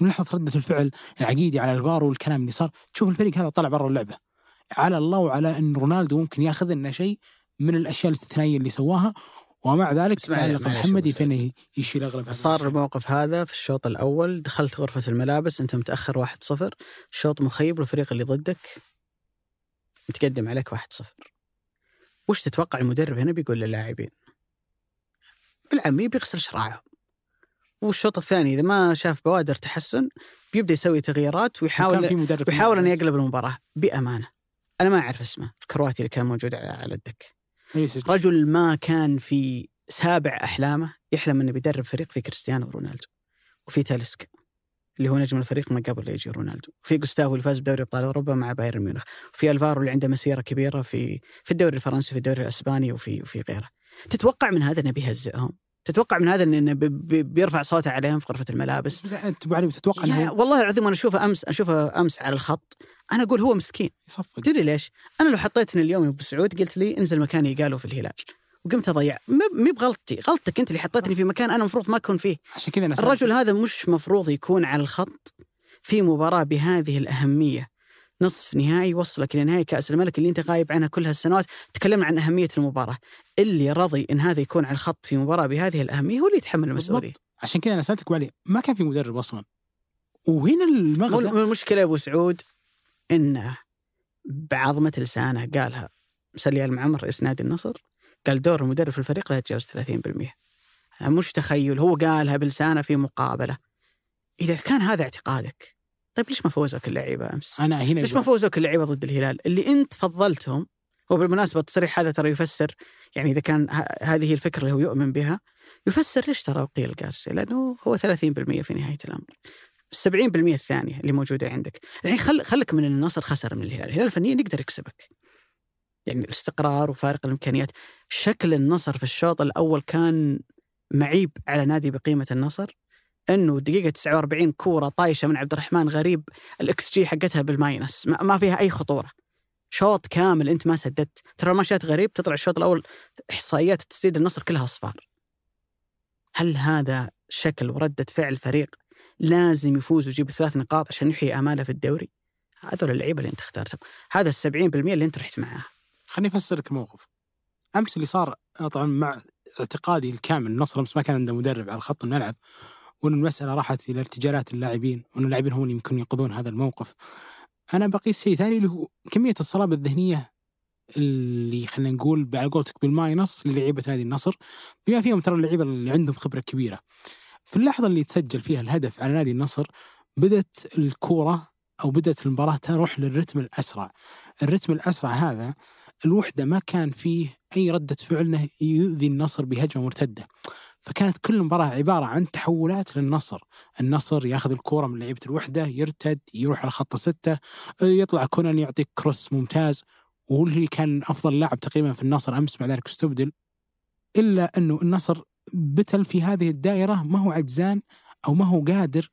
من لحظة ردة الفعل العقيدي على الفار والكلام اللي صار. تشوف الفريق هذا طلع برا اللعبة. على الله وعلى أن رونالدو ممكن ياخذ لنا شيء من الأشياء الاستثنائية اللي سواها ومع ذلك تعلق محمدي أبو في انه يشيل أغلب صار. الموقف هذا في الشوط الأول دخلت غرفة الملابس أنت متأخر 1-0 الشوط مخيب والفريق اللي ضدك متقدم عليك 1-0 وش تتوقع المدرب هنا بيقول للاعبين؟ بالعامية بيغسل شراعهم والشوط الثاني إذا ما شاف بوادر تحسن بيبدأ يسوي تغييرات ويحاول ويحاول انه. يقلب المباراة بأمانة أنا ما أعرف اسمه الكرواتي اللي كان موجود على على الدكه ليس- رجل ما كان في سابع أحلامه يحلم إنه بيدرب فريق في كريستيانو رونالدو وفي تاليسكا اللي هو نجم الفريق من قبل يجي رونالدو وفي جوستافو اللي فاز بدوري أبطال أوروبا مع بايرن ميونخ وفي ألفارو اللي عنده مسيرة كبيرة في في الدوري الفرنسي في الدوري الأسباني وفي وفي غيره. تتوقع من هذا إنه بيهزئهم؟ تتوقع من هذا إنه بي- بي- بيرفع صوته عليهم في غرفة الملابس؟ بس أنت أبو علي تتوقع والله العظيم أنا أشوفه امس أشوفه أمس على الخط أنا أقول هو مسكين. يصفق. تدري ليش؟ أنا لو حطيتني اليوم يا أبو سعود قلت لي انزل مكاني قالوا في الهلال. وقمت أضيع. مهي بغلطتي. غلطتك أنت اللي حطيتني في مكان أنا المفروض ما أكون فيه. عشان كذا. الرجل هذا مش مفروض يكون على الخط في مباراة بهذه الأهمية. نصف نهائي وصلك لنهائي كأس الملك اللي أنت غايب عنها كل هالسنوات تكلمنا عن أهمية المباراة. اللي رضي إن هذا يكون على الخط في مباراة بهذه الأهمية هو اللي يتحمل المسؤولية. عشان كذا أنا سألتك أبو علي ما كان في مدرب أصلا. وهنا المغزى المشكلة يا أبو سعود. إنه بعظمة لسانه قالها مسلي المعمر رئيس نادي النصر قال دور المدرب في الفريق لا يتجاوز 30% مش تخيل هو قالها بلسانه في مقابلة. إذا كان هذا اعتقادك طيب ليش ما فوزوك اللعيبة أمس؟ أنا هنا ليش ما فوزوك اللعيبة ضد الهلال؟ اللي أنت فضلتهم وبالمناسبة التصريح هذا ترى يفسر يعني إذا كان هذه الفكرة اللي هو يؤمن بها يفسر ليش ترى قيل جارسيا؟ لأنه هو 30% في نهاية الأمر. ال 70% الثانية اللي موجودة عندك. الحين خل خلك من إن النصر خسر من الهلال. الهلال فنيا يقدر يكسبك. يعني الاستقرار وفارق الإمكانيات. شكل النصر في الشوط الأول كان معيب على نادي بقيمة النصر. إنه الدقيقة 49 كورة طايشة من عبد الرحمن غريب. الاكس جي حقتها بال minus. ما فيها أي خطورة. شوط كامل أنت ما سددت. ترى ما شات غريب تطلع الشوط الأول إحصائيات تسديد النصر كلها أصفار. هل هذا شكل وردة فعل فريق لازم يفوز ويجيب ثلاث نقاط عشان يحيي آماله في الدوري. هذول اللعيبة اللي أنت اخترتهم. هذا ال 70% اللي أنت رحت معاه خليني أفسر لك الموقف. أمس اللي صار طبعا مع اعتقادي الكامل النصر أمس ما كان عنده مدرب على خط الملعب وإن المسألة راحت إلى ارتجالات اللاعبين وإن اللاعبين هم اللي يمكن ينقذون هذا الموقف. أنا بقيس شيء ثاني اللي هو كمية الصلابة الذهنية اللي خلينا نقول على قولتك بالماينس للعيبة نادي النصر. بما فيهم ترى اللعيبة اللي عندهم خبرة كبيرة. في اللحظة اللي تسجل فيها الهدف على نادي النصر بدت الكورة أو بدأت المباراة تروح للرتم الأسرع. الرتم الأسرع هذا الوحدة ما كان فيه أي ردة فعل إنه يؤذي النصر بهجمة مرتدة. فكانت كل المباراة عبارة عن تحولات للنصر النصر ياخذ الكورة من لعيبة الوحدة يرتد يروح على خط الستة يطلع كونان يعطيك كروس ممتاز وهو اللي كان أفضل لاعب تقريبا في النصر أمس مع ذلك استبدل إلا أنه النصر بتل في هذه الدائرة ما هو عجزان أو ما هو قادر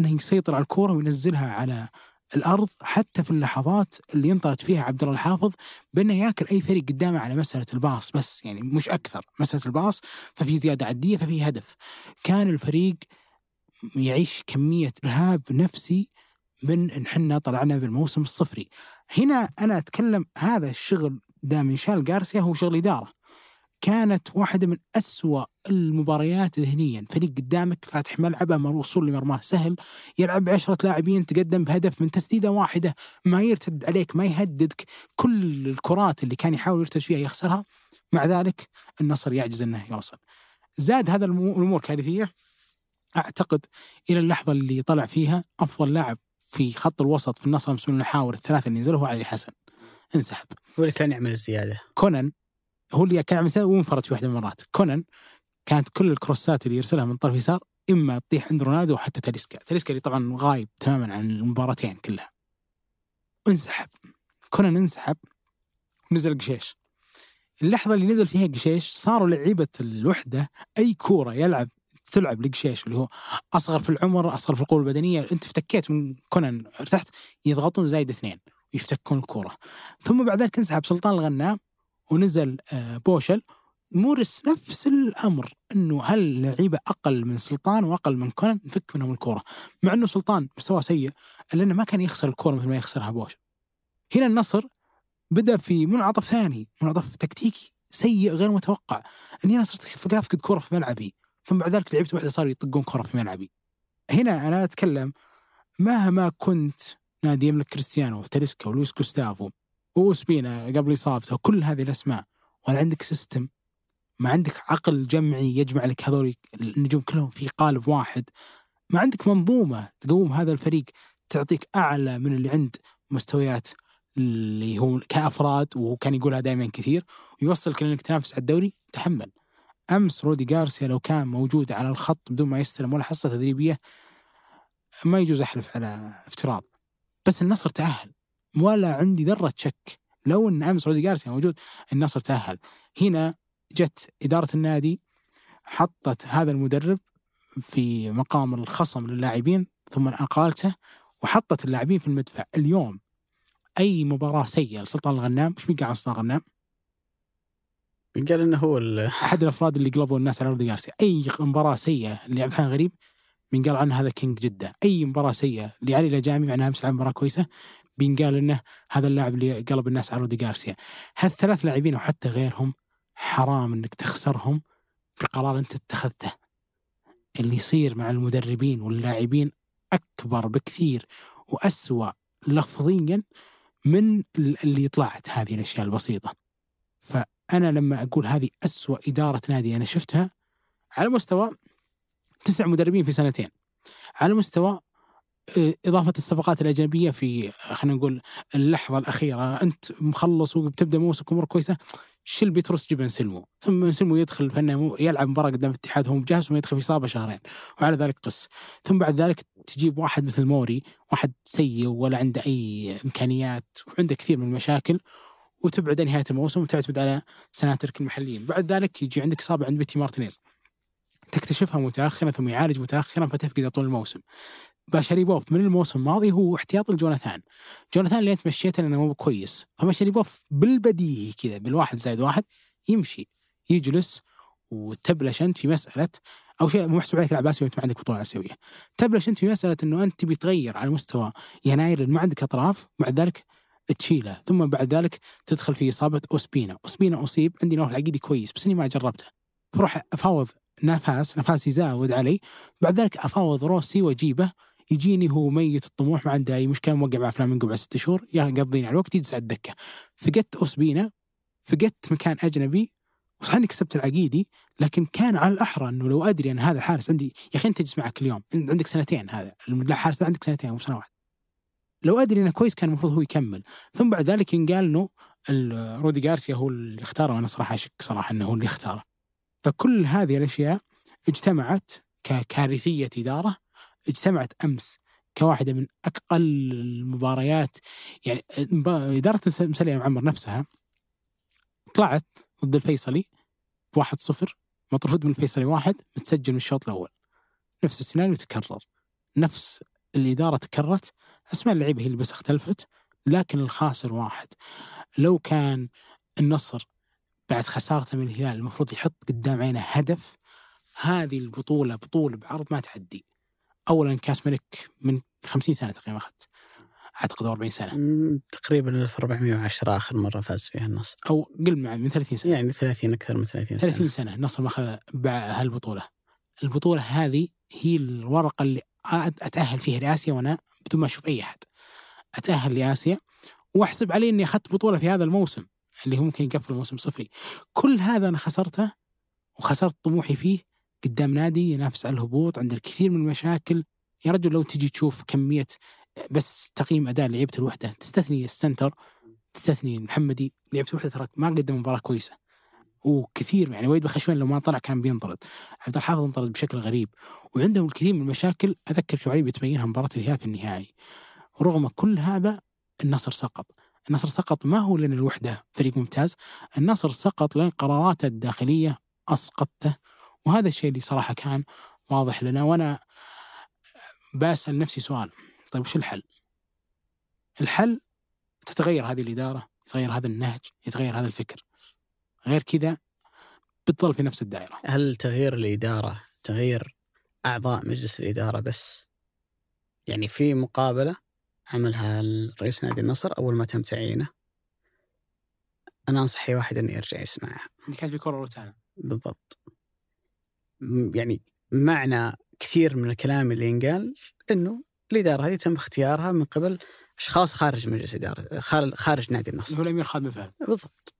أنه يسيطر على الكورة وينزلها على الأرض حتى في اللحظات اللي ينطرد فيها عبد الله الحافظ بأنه ياكل أي فريق قدامه على مسألة الباص بس يعني مش أكثر مسألة الباص ففي زيادة عدية ففي هدف. كان الفريق يعيش كمية إرهاب نفسي من إن حنا طلعنا بالموسم الصفري. هنا أنا أتكلم هذا الشغل ده من شال جارسيا هو شغل إدارة. كانت واحدة من أسوأ المباريات ذهنيا. فريق قدامك فاتح ملعبه الوصول لمرماه سهل يلعب بعشرة لاعبين تقدم بهدف من تسديدة واحدة ما يرتد عليك ما يهددك. كل الكرات اللي كان يحاول يرتد فيها يخسرها. مع ذلك النصر يعجز أنه يوصل. زاد هذا الأمور كارثية. أعتقد إلى اللحظة اللي طلع فيها أفضل لاعب في خط الوسط في النصر من المحاور الثلاثة اللي نزلوا هو علي حسن. انسحب. هو اللي كان يعمل الزيادة. كونان هو اللي كان عم وانفرد في واحدة من المرات. كونان كانت كل الكروسات اللي يرسلها من طرف يسار إما تطيح عند رونالدو وحتى تاليسكا. تاليسكا اللي طبعا غايب تماما عن المباراتين كلها. انسحب. كونان انسحب ونزل قشيش. اللحظة اللي نزل فيها قشيش صاروا لعيبة الوحدة أي كورة يلعب تلعب لقشيش اللي هو أصغر في العمر أصغر في القوة البدنية. أنت افتكيت من كونان ارتحت؟ يضغطون زايد اثنين ويفتكون الكورة. ثم بعد ذلك انسحب سلطان الغنام. ونزل آه، بوشل. مورس نفس الأمر إنه هل لعيبة أقل من سلطان وأقل من كونان؟ نفك منهم الكورة. مع إنه سلطان مستواه سيء إلا إنه ما كان يخسر الكورة مثل ما يخسرها بوشل. هنا النصر بدأ في منعطف ثاني منعطف تكتيكي سيء غير متوقع. اني أنا صرت افقد كره في ملعبي. ثم بعد ذلك لعبت واحدة صاروا يطقون كره في ملعبي. هنا أنا أتكلم مهما كنت نادي يملك كريستيانو وتاليسكا ولويس جوستافو وسبينا قبل إصابته وكل هذه الأسماء ولا عندك سيستم ما عندك عقل جمعي يجمع لك هذول النجوم كلهم في قالب واحد ما عندك منظومة تقوم هذا الفريق تعطيك أعلى من اللي عند مستويات اللي هو كأفراد وهو كان يقولها دائما كثير ويوصلك إنك تنافس على الدوري تحمل. أمس رودي جارسيا لو كان موجود على الخط بدون ما يستلم ولا حصة تدريبية ما يجوز أحلف على افتراض. بس النصر تأهل. ولا عندي ذرة شك. لو إن أمس رودي جارسيا موجود النصر تأهل. هنا جت إدارة النادي حطت هذا المدرب في مقام الخصم للاعبين ثم أقالته وحطت اللاعبين في المدفع. اليوم أي مباراة سيئة لسلطان الغنام؟ وش بيقع عن سلطان الغنام؟ قال إنه هو أحد الأفراد اللي قلبوا الناس على رودي جارسيا أي مباراة سيئة اللي عبد الرحمن غريب بينقال عنه هذا king جدة. أي مباراة سيئة لعلي لجامي مع إنها أمس لعب مباراة كويسة بينقال إنه هذا اللاعب اللي قلب الناس على رودي جارسيا هالثلاث لاعبين أو حتى غيرهم حرام إنك تخسرهم بقرار أنت اتخذته؟ اللي يصير مع المدربين واللاعبين أكبر بكثير وأسوأ لفظيا من اللي طلعت هذه الأشياء البسيطة. فأنا لما أقول هذه أسوأ إدارة نادي أنا شفتها على مستوى تسع مدربين في سنتين. على مستوى إضافة الصفقات الأجنبية في خلينا نقول اللحظة الأخيرة. أنت مخلص وبتبدأ موسمك امور كويسة شيل بيتروس جيب انسلمو ثم انسلمو يدخل فانه يلعب مباراة قدام الاتحاد هو مجهز ثم يدخل في إصابة شهرين وعلى ذلك قس ثم بعد ذلك تجيب واحد مثل موري واحد سيء ولا عنده أي إمكانيات وعنده كثير من المشاكل وتبعد نهاية الموسم وتعتمد على سناترك المحليين. بعد ذلك يجي عندك إصابة عند بيتي مارتينيز. تكتشفها متاخرا ثم يعالج متأخرا فتفقد طول الموسم. ماشاريبوف من الموسم الماضي هو احتياط لجوناثان. جوناثان اللي انت مشيته لأنه مو كويس. فماشاريبوف بالبديهي كذا بالواحد زائد واحد يمشي يجلس وتبلش أنت في مسألة أو شيء محسوب عليك العباسي وأنت ما عندك بطولة اسيويه تبلش أنت في مسألة إنه أنت تبي تغير على مستوى يناير ما عندك أطراف مع ذلك تشيله. ثم بعد ذلك تدخل في إصابة أوسبينا. أوسبينا أصيب عندي نوع العقيدي كويس بس إني ما جربته. بروح أفاوض نفاس نفاس يزاود علي. بعد ذلك أفاوض روسي وأجيبه يجيني هو ميت الطموح ما عنده أي مشكلة موقع مع فلامينجو بعد ست شهور يقضيني على الوقت يجلس على الدكة. فقدت اوسبينا فقدت مكان أجنبي وصح إني كسبت العقيدي لكن كان على الأحرى إنه لو أدري أن هذا الحارس عندي يا أخي أنت تجلس معك اليوم عندك سنتين هذا الحارس عندك سنتين مو سنة واحدة. لو أدري إنه كويس كان المفروض هو يكمل. ثم بعد ذلك ينقال إنه رودي جارسيا هو اللي اختاره وأنا صراحة أشك صراحة إنه هو اللي اختاره. فكل هذه الأشياء اجتمعت ككارثيه إدارة اجتمعت أمس كواحدة من أقل المباريات. يعني إدارة مسليه معمر نفسها طلعت ضد الفيصلي 1-0 مطرود من الفيصلي واحد متسجل من الشوط الأول. نفس السيناريو تكرر. نفس الإدارة تكررت. أسماء اللعيبة هي اللي بس اختلفت لكن الخاسر واحد. لو كان النصر بعد خسارته من الهلال المفروض يحط قدام عينه هدف هذه البطولة بطولة بعرض ما تعدي. اولا كاس ملك من 50 سنة تقريبا أخذت. أعتقد 40 سنة. تقريبا 1410 آخر مرة فاز فيها النصر. أو قل من 30 سنة. يعني 30 أكثر من 30 سنة. 30 سنة النصر ما اخذ هالبطولة. البطولة هذه هي الورقة اللي أتأهل فيها لآسيا وأنا بدون ما أشوف أي أحد. أتأهل لآسيا وأحسب علي إني أخذت بطولة في هذا الموسم اللي هو ممكن يقفل الموسم صفري. كل هذا أنا خسرته وخسرت طموحي فيه قدام نادي ينافس على الهبوط عند الكثير من المشاكل. يا رجل لو تجي تشوف كمية بس تقييم أداء لعيبة الوحدة تستثني السنتر تستثني المحمدي لعيبة الوحدة ترى ما قدم مباراة كويسة. وكثير يعني ويد بخشوان لو ما طلع كان بينطرد. عبد الحافظ انطرد بشكل غريب. وعندهم الكثير من المشاكل أذكر كوالي بتبينها مباراة الهلال في النهائي. ورغم كل هذا النصر سقط. النصر سقط ما هو لأن الوحدة فريق ممتاز النصر سقط لأن قراراته الداخلية أسقطته. وهذا الشيء اللي صراحة كان واضح لنا وأنا بسأل نفسي سؤال طيب وش الحل؟ الحل تتغير هذه الإدارة يتغير هذا النهج يتغير هذا الفكر. غير كذا بتظل في نفس الدائرة. هل تغيير الإدارة تغيير أعضاء مجلس الإدارة بس؟ يعني في مقابلة عملها رئيس نادي النصر أول ما تم تعيينه؟ أنا أنصح أي واحد أنه يرجع يسمعها. اللي كانت في كرة روتانا. بالضبط. يعني معنى كثير من الكلام اللي ينقال أنه الإدارة هذه تم اختيارها من قبل أشخاص خارج مجلس إدارة خارج نادي النصر. هو الأمير خالد بن فهد. بالضبط.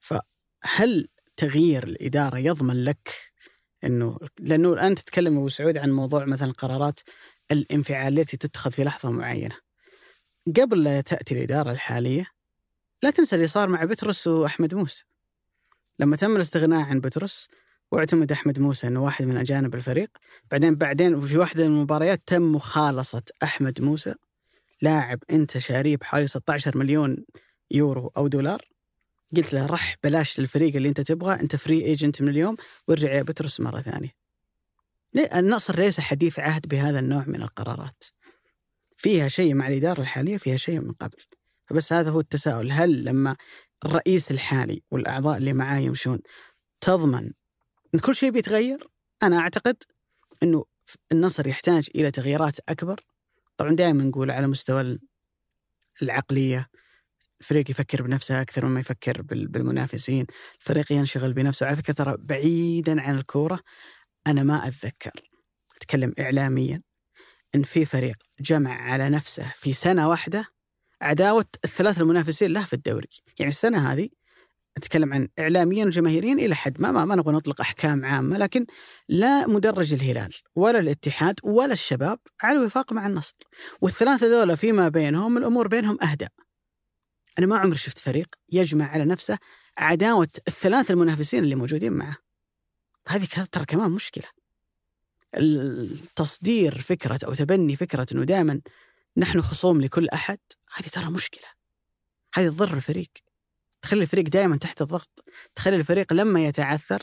فهل تغيير الإدارة يضمن لك أنه لأنه أنت تتكلم أبو سعود عن موضوع مثلا قرارات الانفعال التي تتخذ في لحظة معينة. قبل لا تأتي الإدارة الحالية لا تنسى اللي صار مع بترس وأحمد موسى. لما تم الاستغناء عن بترس واعتمد أحمد موسى أنه واحد من أجانب الفريق. بعدين بعدين في واحدة من المباريات تم مخالصة أحمد موسى لاعب أنت شاريه بحوالي 16 مليون يورو أو دولار. قلت له رح بلاش للفريق اللي أنت تبغاه أنت free agent من اليوم وارجع يا بيتروس مرة ثانية. النصر ليس حديث عهد بهذا النوع من القرارات. فيها شيء مع الإدارة الحالية فيها شيء من قبل. فبس هذا هو التساؤل. هل لما الرئيس الحالي والأعضاء اللي معاه يمشون تضمن أن كل شيء بيتغير أنا أعتقد أنه النصر يحتاج إلى تغييرات أكبر. طبعا دائما نقول على مستوى العقلية الفريق يفكر بنفسه أكثر مما يفكر بالمنافسين الفريق ينشغل بنفسه. على فكرة ترى بعيدا عن الكورة أنا ما أتذكر أتكلم إعلاميا إن في فريق جمع على نفسه في سنة واحدة عداوة الثلاث المنافسين له في الدوري، يعني السنة هذه أتكلم عن اعلاميا وجماهيريا إلى حد ما ما, ما نبغى نطلق أحكام عامة لكن لا مدرج الهلال ولا الاتحاد ولا الشباب على وفاق مع النصر، والثلاثة ذولا فيما بينهم الأمور بينهم اهدى. أنا ما عمري شفت فريق يجمع على نفسه عداوة الثلاث المنافسين اللي موجودين معه. هذه ترى كمان مشكلة. التصدير فكرة أو تبني فكرة أنه دائما نحن خصوم لكل أحد هذه ترى مشكلة هذه تضر الفريق تخلي الفريق دائما تحت الضغط تخلي الفريق لما يتعثر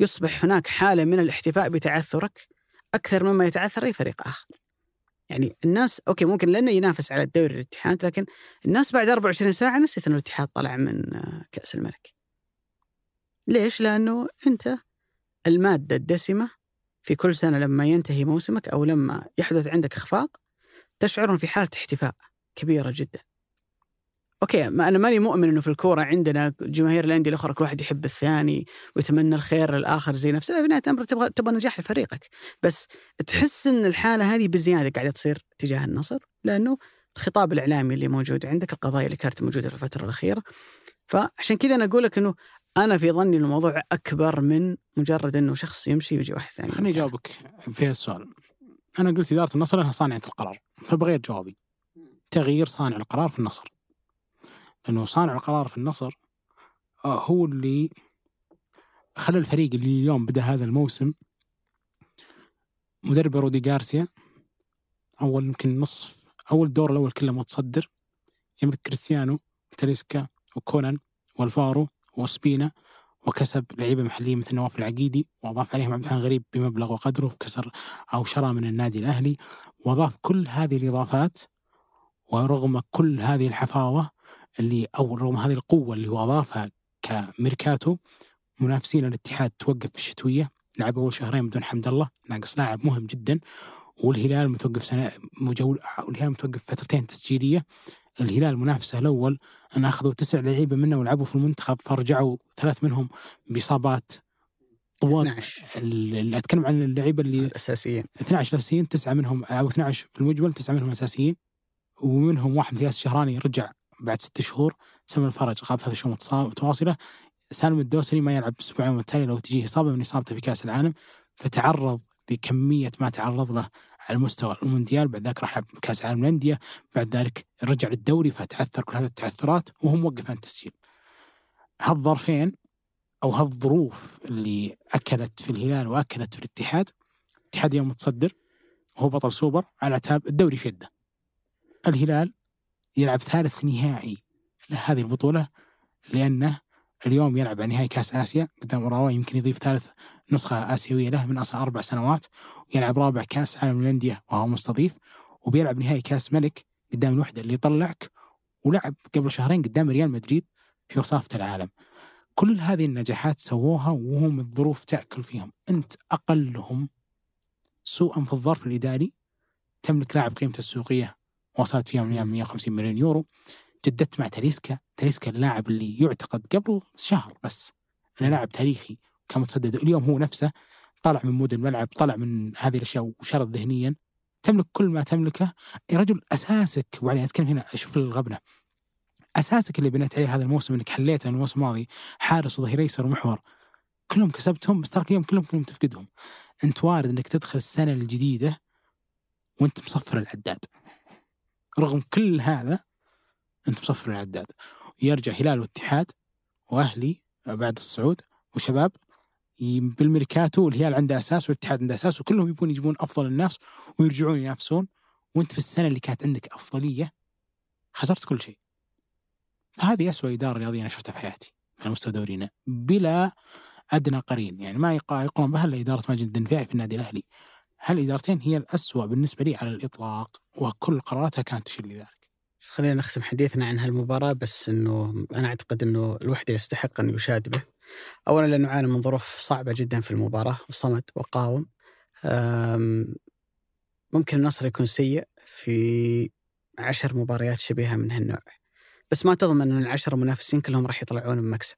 يصبح هناك حالة من الاحتفاء بتعثرك أكثر مما يتعثر أي فريق آخر. يعني الناس أوكي ممكن لأنه ينافس على الدوري الاتحاد لكن الناس بعد 24 ساعة نسيت أنه الاتحاد طلع من كأس الملك. ليش؟ لأنه أنت المادة الدسمة في كل سنة لما ينتهي موسمك أو لما يحدث عندك إخفاق تشعر في حالة احتفاء كبيرة جدا. أوكي ما أنا ماني مؤمن إنه في الكورة عندنا جماهير الأندية الأخرى كل واحد يحب الثاني ويتمنى الخير للآخر زي نفسه. في نهايه الامر تبغى تبغى نجاح لفريقك. بس تحس إن الحالة هذه بزيادة قاعدة تصير تجاه النصر؟ لأنه الخطاب الإعلامي اللي موجود عندك القضايا اللي كانت موجودة في الفترة الأخيرة. فعشان كذا أنا أقول لك إنه أنا في ظني الموضوع أكبر من مجرد إنه شخص يمشي ويجي واحد ثاني. خليني أجاوبك في السؤال أنا قلت إدارة النصر إنها صانعة القرار فبغير جوابي. تغيير صانع القرار في النصر. لأنه صانع القرار في النصر آه، هو اللي خلى الفريق اللي اليوم بدأ هذا الموسم مدرب رودي جارسيا أول يمكن نصف أول الدور الأول كله متصدر يملك كريستيانو تاليسكا وكونان والفارو وسبينا وكسب لعيبة محلية مثل نواف العقيدي وأضاف عليهم عبد الحليم غريب بمبلغ وقدره كسر أو شرى من النادي الأهلي وأضاف كل هذه الإضافات ورغم كل هذه الحفاوة اللي أو رغم هذه القوة اللي هو أضافها كميركاتو منافسين الاتحاد توقف في الشتوية. لعب أول شهرين بدون حمد الله. ناقص لاعب مهم جدا. والهلال متوقف سنة مجول والهلال متوقف فترتين تسجيلية. الهلال منافسة الأول. أن أخذوا تسع لعيبة منه ولعبوا في المنتخب فرجعوا ثلاث منهم بإصابات طوال 12 اللي أتكلم عن اللعيبة اللي الأساسيين. 12 اساسيين تسعة منهم أو 12 في المجمل تسعة منهم أساسيين. ومنهم واحد فياس الشهراني رجع بعد ست شهور سلم الفرج غاب ثلاث شهور متواصلة. سالم الدوسري ما يلعب أسبوعين والتالي لو تجيه إصابة من إصابته في كأس العالم فتعرض لكمية ما تعرض له على مستوى المونديال. بعد ذاك راح لعب كأس العالم للأندية. بعد ذلك رجع للدوري فتعثر كل هذه التعثرات وهو موقف عن التسجيل. هالظرفين أو هالظروف اللي أكلت في الهلال وأكلت في الاتحاد الاتحاد يوم متصدر وهو بطل سوبر على أعتاب الدوري في يده. الهلال يلعب ثالث نهائي لهذه البطولة لأنه اليوم يلعب على نهائي كأس آسيا قدام أوراوا يمكن يضيف ثالث نسخة آسيوية له من أصل أربع سنوات ويلعب رابع كأس عالم الأندية وهو مستضيف وبيلعب نهائي كأس ملك قدام الوحدة اللي طلعك ولعب قبل شهرين قدام ريال مدريد في وصافة العالم. كل هذه النجاحات سووها وهم الظروف تأكل فيهم. أنت أقلهم سوءا في الظرف الإداري تملك لاعب قيمته السوقية وصلت فيها من 150 مليون يورو. جددت مع تاليسكا تاليسكا اللاعب اللي يعتقد قبل شهر بس. انه لاعب تاريخي كان متسدد اليوم هو نفسه طلع من مود الملعب طلع من هذه الأشياء وشرد ذهنيا. تملك كل ما تملكه. يا رجل أساسك وعلي أتكلم هنا أشوف الغبنة. أساسك اللي بنيت عليه هذا الموسم إنك حليته من الموسم الماضي حارس وظهير ايسر ومحور. كلهم كسبتهم بس ترى اليوم كلهم كلهم تفقدهم أنت وارد إنك تدخل السنة الجديدة وأنت مصفر العداد. رغم كل هذا أنت مصفر العداد يرجع هلال واتحاد وأهلي بعد الصعود وشباب بالميركاتو الهلال عنده أساس والاتحاد عنده أساس وكلهم يبون يجيبون أفضل الناس ويرجعون ينافسون وأنت في السنة اللي كانت عندك أفضلية خسرت كل شيء. فهذه اسوء إدارة رياضية أنا شفتها في حياتي على مستوى دورينا بلا أدنى قرين يعني ما يقا- يقارن بها إلا إدارة ماجد الدنفاعي في النادي الأهلي. هالادارتين هي الاسوء بالنسبة لي على الإطلاق وكل قراراتها كانت تشير لذلك. خلينا نختم حديثنا عن هالمباراة بس إنه أنا أعتقد إنه الوحدة يستحق أن يشاد به. اولا لأنه عانى من ظروف صعبة جدا في المباراة وصمد وقاوم. ممكن النصر يكون سيء في عشر مباريات شبيهة من هالنوع. بس ما تضمن إن العشر منافسين كلهم راح يطلعون بمكسب.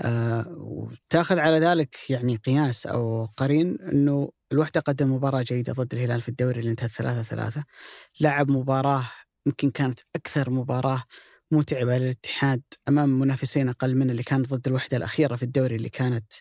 أه وتأخذ على ذلك يعني قياس أو قرين إنه الوحدة قدم مباراة جيدة ضد الهلال في الدوري اللي انتهت ثلاثة ثلاثة. لعب مباراة يمكن كانت أكثر مباراة متعبة للاتحاد أمام منافسين أقل منه اللي كانت ضد الوحدة الأخيرة في الدوري اللي كانت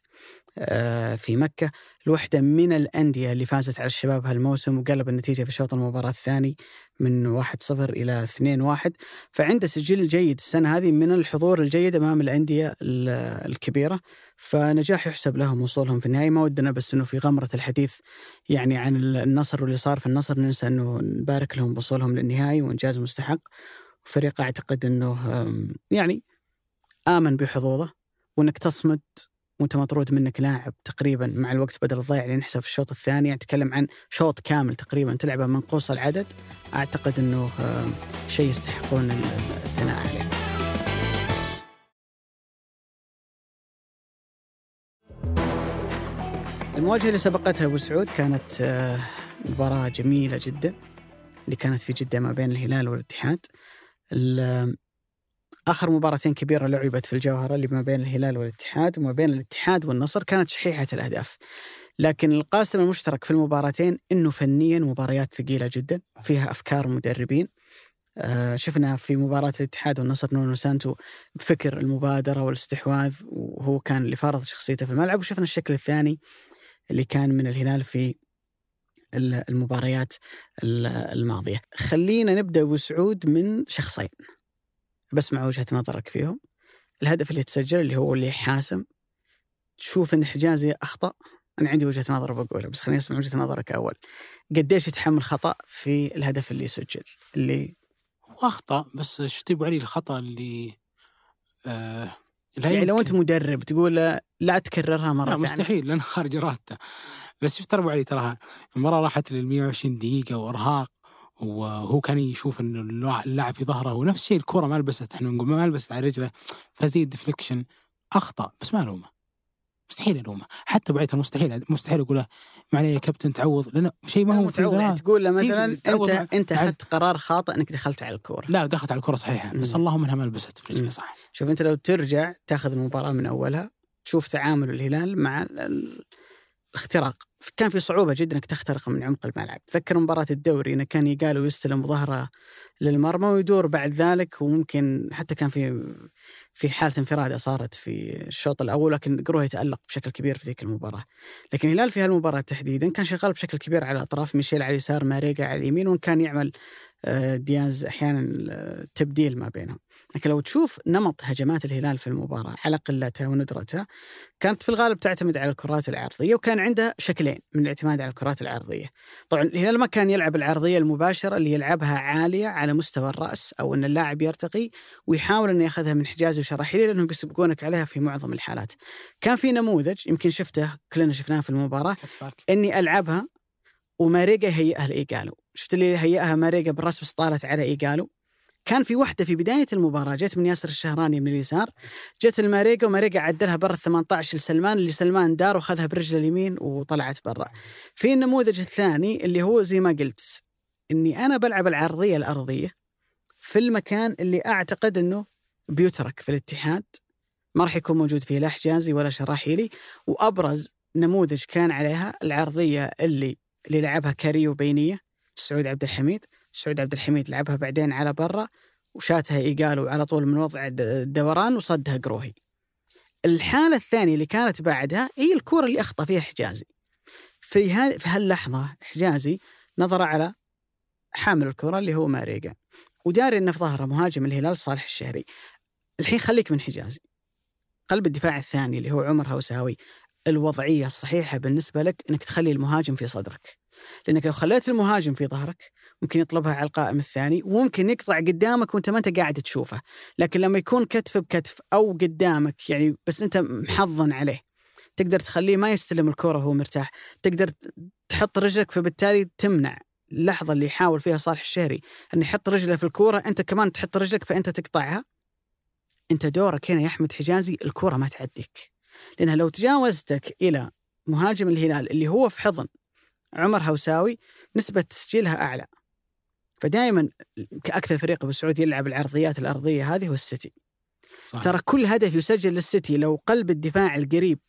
في مكة، الوحده من الأندية اللي فازت على الشباب هالموسم وقلب النتيجة في شوط المباراة الثاني من 1-0 إلى 2-1 فعنده سجل جيد السنة هذه من الحضور الجيد أمام الأندية ال- الكبيرة فنجاح يحسب لهم وصولهم في النهائي. ما ودنا بس إنه في غمرة الحديث يعني عن النصر واللي صار في النصر ننسى إنه نبارك لهم بوصولهم للنهائي وإنجاز مستحق. فريق أعتقد إنه أم، يعني آمن بحظوظه وإنك تصمد وانت مطرود منك لاعب تقريبا مع الوقت بدل الضيع اللي نحسب في الشوط الثاني. تتكلم عن شوط كامل تقريبا تلعبه منقوص العدد. أعتقد إنه أم، شيء يستحقون ال- الثناء عليه. المواجهة اللي سبقتها أبو سعود كانت آه، مباراة جميلة جدا اللي كانت في جدة ما بين الهلال والاتحاد. ال- آخر مباراتين كبيرة لعبت في الجوهرة اللي ما بين الهلال والاتحاد وما بين الاتحاد والنصر كانت شحيحة الأهداف. لكن القاسم المشترك في المباراتين إنه فنيا مباريات ثقيلة جدا فيها أفكار مدربين. آه شفنا في مباراة الاتحاد والنصر نونو سانتو بفكر المبادرة والاستحواذ وهو كان اللي فرض شخصيته في الملعب وشفنا الشكل الثاني اللي كان من الهلال في المباريات الماضية خلينا نبدأ بسعود من شخصين بسمع وجهة نظرك فيهم. الهدف اللي تسجل اللي هو اللي حاسم. تشوف إن حجازي أخطأ. أنا عندي وجهة نظر بقولها بس خليني أسمع وجهة نظرك أول. قديش يتحمل خطأ في الهدف اللي سجل اللي هو أخطأ بس ابو علي الخطأ اللي آه لا يعني لو أنت مدرب تقول لا تكررها مرة لا ثانية. مستحيل لأنه خارج ارادته بس شفت أبو علي تراها المباراة راحت لل 120 دقيقة وإرهاق. وهو كان يشوف إنه اللاعب في ظهره ونفس الشيء الكرة ما لبست إحنا نقول ما لبست على رجله فزي ديفليكشن أخطأ بس ما الومه مستحيل الومه حتى بعيد مستحيل مستحيل أقول له معليه يا كابتن تعوض. لأنه شيء ما هو تعوض. يعني تقول له مثلا أنت أنت أخذت قرار خاطئ إنك دخلت على الكورة. لا دخلت على الكورة صحيحة بس اللهم انها ما لبست في رجله صح شوف أنت لو ترجع تأخذ المباراة من أولها تشوف تعامل الهلال مع الاختراق كان في صعوبة جدا إنك تخترق من عمق الملعب، تذكر مباراة الدوري انه كان يقال ويستلم ظهره للمرمى ويدور بعد ذلك وممكن حتى كان في في حالة انفرادة صارت في الشوط الأول لكن قروه يتألق بشكل كبير في ذيك المباراة. لكن الهلال في هالمباراة تحديدا كان شغال بشكل كبير على الاطراف ميشيل على اليسار ماريجا على اليمين وان كان يعمل آه، دياز أحيانا تبديل ما بينهم. لكن لو تشوف نمط هجمات الهلال في المباراة على قلتها وندرتها كانت في الغالب تعتمد على الكرات العرضية وكان عنده شكلين من الاعتماد على الكرات العرضية. طبعا الهلال ما كان يلعب العرضية المباشرة اللي يلعبها عالية على مستوى الرأس أو أن اللاعب يرتقي ويحاول أنه يأخذها من حجازي وشراحيلي لأنهم بيسبقونك عليها في معظم الحالات. كان في نموذج يمكن شفته كلنا شفناه في المباراة أني ألعبها وماريجا يهيئها لإيجالو. شفت اللي هيئها ماريجا بالراس بس طالت على إيجالو؟ كان في واحدة في بداية المباراة جت من ياسر الشهراني من اليسار. جت الماريجا وماريجا عدلها برا ال 18 لسلمان اللي سلمان دار وخذها برجله اليمين وطلعت برا. في النموذج الثاني اللي هو زي ما قلت إني أنا بلعب العرضية الأرضية في المكان اللي أعتقد إنه بيترك في الاتحاد. ما راح يكون موجود فيه لا حجازي ولا شراحيلي. وأبرز نموذج كان عليها العرضية اللي اللي لعبها كاريو بينية سعود عبد الحميد. سعود عبد الحميد لعبها بعدين على برا وشاتها إيجالو على طول من وضع الدوران وصدها قروهي. الحالة الثانية اللي كانت بعدها هي الكورة اللي أخطأ فيها حجازي. في, في هاللحظة حجازي نظر على حامل الكرة اللي هو ماريجا وداري أنه في ظهره مهاجم الهلال صالح الشهري. الحين خليك من حجازي. قلب الدفاع الثاني اللي هو عمر هوساوي الوضعية الصحيحة بالنسبة لك أنك تخلي المهاجم في صدرك. لأنك لو خليت المهاجم في ظهرك ممكن يطلبها على القائم الثاني وممكن يقطع قدامك وانت ما انت قاعد تشوفه. لكن لما يكون كتف بكتف أو قدامك يعني بس انت محضن عليه تقدر تخليه ما يستلم الكرة وهو مرتاح. تقدر تحط رجلك فبالتالي تمنع اللحظة اللي يحاول فيها صالح الشهري أن يحط رجله في الكورة أنت كمان تحط رجلك فأنت تقطعها. أنت دورك هنا يا أحمد حجازي الكرة ما تعديك. لأنها لو تجاوزتك إلى مهاجم الهلال اللي هو في حضن عمر هوساوي نسبة تسجيلها أعلى. فدائما كأكثر فريق بالسعودية يلعب العرضيات الأرضية هذه هو السيتي. صحيح. ترى كل هدف يسجل للسيتي لو قلب الدفاع القريب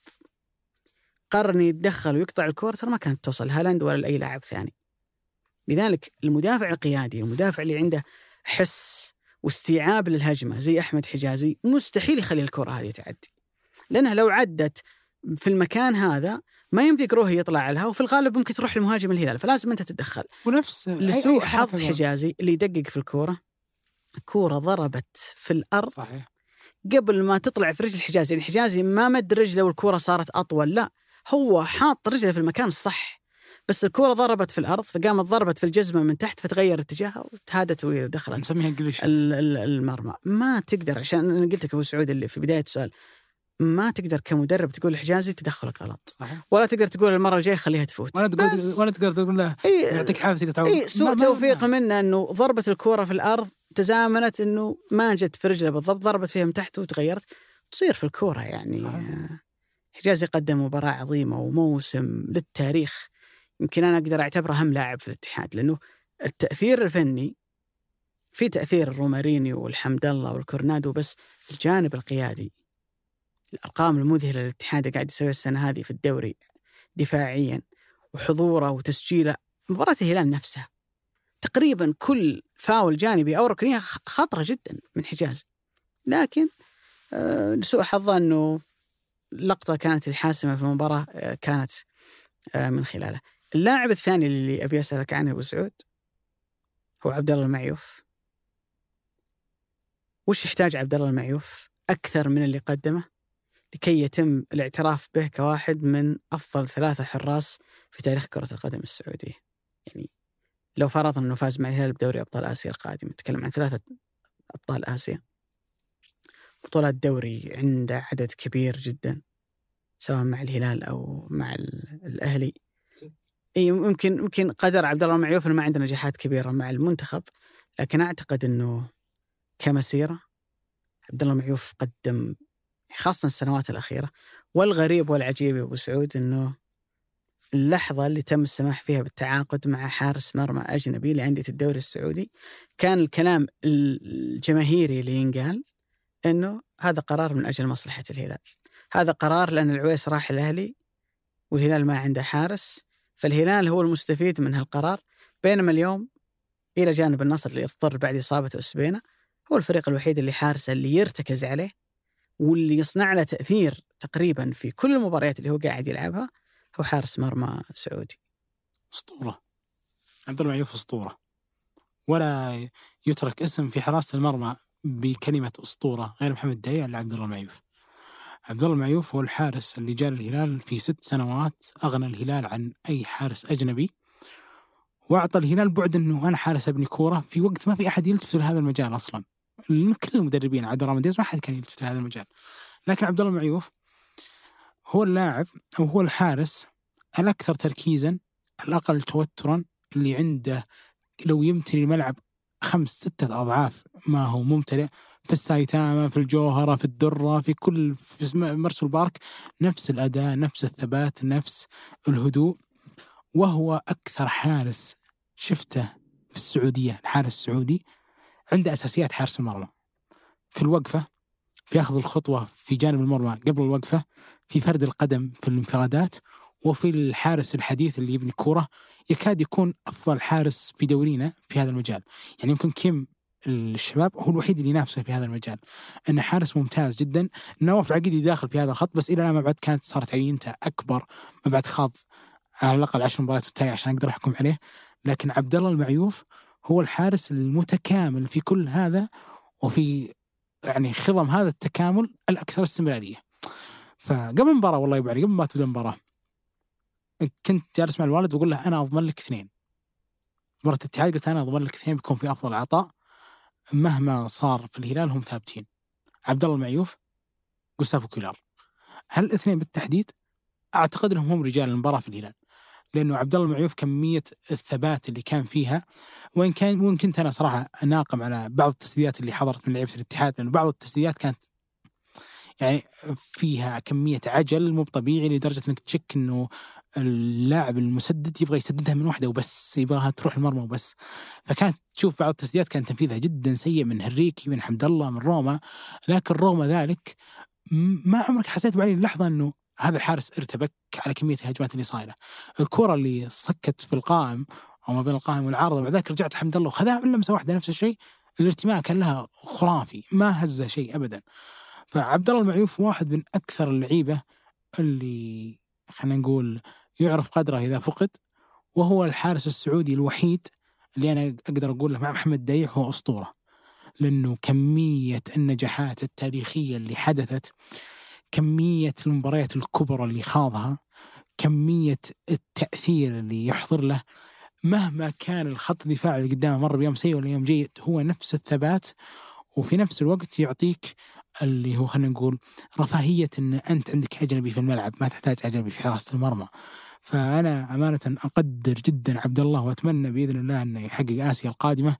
قرر يتدخل ويقطع الكورة ترى ما كانت توصل. هالاند ولا لأي لاعب ثاني. لذلك المدافع القيادي المدافع اللي عنده حس واستيعاب للهجمة زي أحمد حجازي مستحيل يخلي الكرة هذه تعدي. لأنها لو عدت في المكان هذا ما يمديك روحي يطلع لها وفي الغالب ممكن تروح لمهاجم الهلال فلازم أنت تتدخل. ونفس لسوء حظ حجازي اللي يدقق في الكورة. كورة ضربت في الأرض صحيح. قبل ما تطلع في رجل حجازي يعني حجازي ما مد رجله والكورة صارت أطول لا هو حاط رجله في المكان الصح. بس الكورة ضربت في الأرض فقامت ضربت في الجزمة من تحت فتغير اتجاهها وتهادت ودخلت نسميها المرمى. ما تقدر عشان أنا قلت لك أبو سعود اللي في بداية السؤال ما تقدر كمدرب تقول حجازي تدخلك غلط. صحيح. ولا تقدر تقول المرة الجاية خليها تفوت. ولا تقول ولا تقدر تقول له إيه. يعطيك عافيه تعود. إيه سوء توفيق منه إنه ضربة الكورة في الأرض تزامنت إنه ما جت في رجله بالضبط ضربت فيها من تحت وتغيرت. تصير في الكورة يعني صحيح. حجازي قدم مباراة عظيمة وموسم للتاريخ. يمكن أنا أقدر أعتبره اهم لاعب في الاتحاد لأنه التأثير الفني في تأثير الرومارينيو والحمد الله والكورنادو بس الجانب القيادي الأرقام المذهلة للاتحاد قاعد يسويها السنة هذه في الدوري دفاعيا وحضوره وتسجيله مباراة الهلال نفسها تقريبا كل فاول جانبي أو ركنية خطرة جدا من حجاز لكن آه، لسوء حظه إنه اللقطه كانت الحاسمة في المباراة آه، كانت آه، من خلاله. اللاعب الثاني اللي أبي أسألك عنه أبو سعود هو عبد الله المعيوف. وش يحتاج عبد الله المعيوف أكثر من اللي قدمه لكي يتم الاعتراف به كواحد من أفضل ثلاثة حراس في تاريخ كرة القدم السعوديه. يعني لو فرضنا إنه فاز مع الهلال بدوري أبطال آسيا القادم نتكلم عن ثلاثة أبطال آسيا. بطولات دوري عنده عدد كبير جدا سواء مع الهلال أو مع الأهلي إي ممكن ممكن قدر عبد الله معيوف ما عنده نجاحات كبيرة مع المنتخب لكن أعتقد إنه كمسيرة عبد الله معيوف قدم خاصة السنوات الأخيرة. والغريب والعجيب يا أبو سعود إنه اللحظة اللي تم السماح فيها بالتعاقد مع حارس مرمى أجنبي لأندية الدوري السعودي كان الكلام الجماهيري اللي ينقال أنه هذا قرار من أجل مصلحة الهلال. هذا قرار لأن العويس راح الأهلي والهلال ما عنده حارس فالهلال هو المستفيد من هالقرار بينما اليوم إلى جانب النصر اللي اضطر بعد إصابة أسبينا هو الفريق الوحيد اللي حارسه اللي يرتكز عليه واللي يصنع له تأثير تقريبا في كل المباريات اللي هو قاعد يلعبها هو حارس مرمى سعودي. أسطورة. عبد الله أسطورة. ولا يترك اسم في حراسة المرمى بكلمة أسطورة غير محمد دايع لعبد الله المعيوف عبد الله المعيوف هو الحارس اللي جاء الهلال في ست سنوات أغنى الهلال عن أي حارس أجنبي وأعطى الهلال بعد أنه أنا حارس أبني كورة في وقت ما في أحد يلتفت لهذا المجال أصلا. كل المدربين عدا رامديز ما حد كان يلتفت لهذا المجال. لكن عبد الله المعيوف هو اللاعب أو هو الحارس الأكثر تركيزا الأقل توترا اللي عنده لو يمتلي الملعب خمس ستة أضعاف ما هو ممتلئ في السايتاما في الجوهرة في الدرة في كل في مرسول بارك نفس الأداء نفس الثبات نفس الهدوء. وهو أكثر حارس شفته في السعودية الحارس السعودي عنده أساسيات حارس المرمى. في الوقفة في أخذ الخطوة في جانب المرمى قبل الوقفة في فرد القدم في الانفرادات وفي الحارس الحديث اللي يبني كورة يكاد يكون أفضل حارس في دورينا في هذا المجال. يعني يمكن كيم الشباب هو الوحيد اللي ينافسه في هذا المجال. إنه حارس ممتاز جدا نواف العقيدي داخل في هذا الخط بس إلى الآن ما بعد كانت صارت عينته أكبر ما بعد خاض على الأقل عشر مباريات في عشان أقدر أحكم عليه. لكن عبد الله المعيوف هو الحارس المتكامل في كل هذا وفي يعني خضم هذا التكامل الأكثر استمرارية. فقبل المباراة والله يبارك قبل ما تبدأ المباراة كنت جالس مع الوالد وأقول له أنا أضمن لك اثنين. مباراة الاتحاد قلت أنا أضمن لك اثنين بيكون في أفضل عطاء. مهما صار في الهلال هم ثابتين. عبد الله المعيوف جوستافو كيلار هل الاثنين بالتحديد؟ أعتقد إنهم هم رجال المباراة في الهلال. لأنه عبد الله المعيوف كميه الثبات اللي كان فيها. وإن كان وإن كنت أنا صراحة اناقم على بعض التسديدات اللي حضرت من لعيبة الاتحاد لأنه بعض التسديدات كانت يعني فيها كمية عجل مو طبيعي لدرجة إنك تشك إنه اللاعب المسدد يبغى يسددها من واحدة وبس يبغاها تروح المرمى وبس. فكانت تشوف بعض التسديدات كان تنفيذها جدا سيء من هريكي من حمد الله من روما. لكن رغم ذلك ما عمرك حسيت بعدين لحظة إنه هذا الحارس ارتبك على كمية الهجمات اللي صايرة. الكرة اللي صكت في القائم أو ما بين القائم والعارضة بعد ذلك رجعت الحمد الله وخذها من لمسه واحدة نفس الشيء. الارتماء كان لها خرافي ما هز شيء ابدا. فعبد الله المعيوف واحد من أكثر اللعيبة اللي خلينا نقول يعرف قدره إذا فقد وهو الحارس السعودي الوحيد اللي أنا أقدر أقول له مع محمد دايح هو أسطورة. لأنه كمية النجاحات التاريخية اللي حدثت كمية المباريات الكبرى اللي خاضها كمية التأثير اللي يحضر له مهما كان الخط الدفاع اللي قدامه مر بيوم سيء ولا يوم جيد هو نفس الثبات وفي نفس الوقت يعطيك اللي هو خلينا نقول رفاهية أن أنت عندك أجنبي في الملعب ما تحتاج أجنبي في حراسة المرمى. فأنا أمانة أقدر جدا عبد الله وأتمنى بإذن الله إنه يحقق آسيا القادمة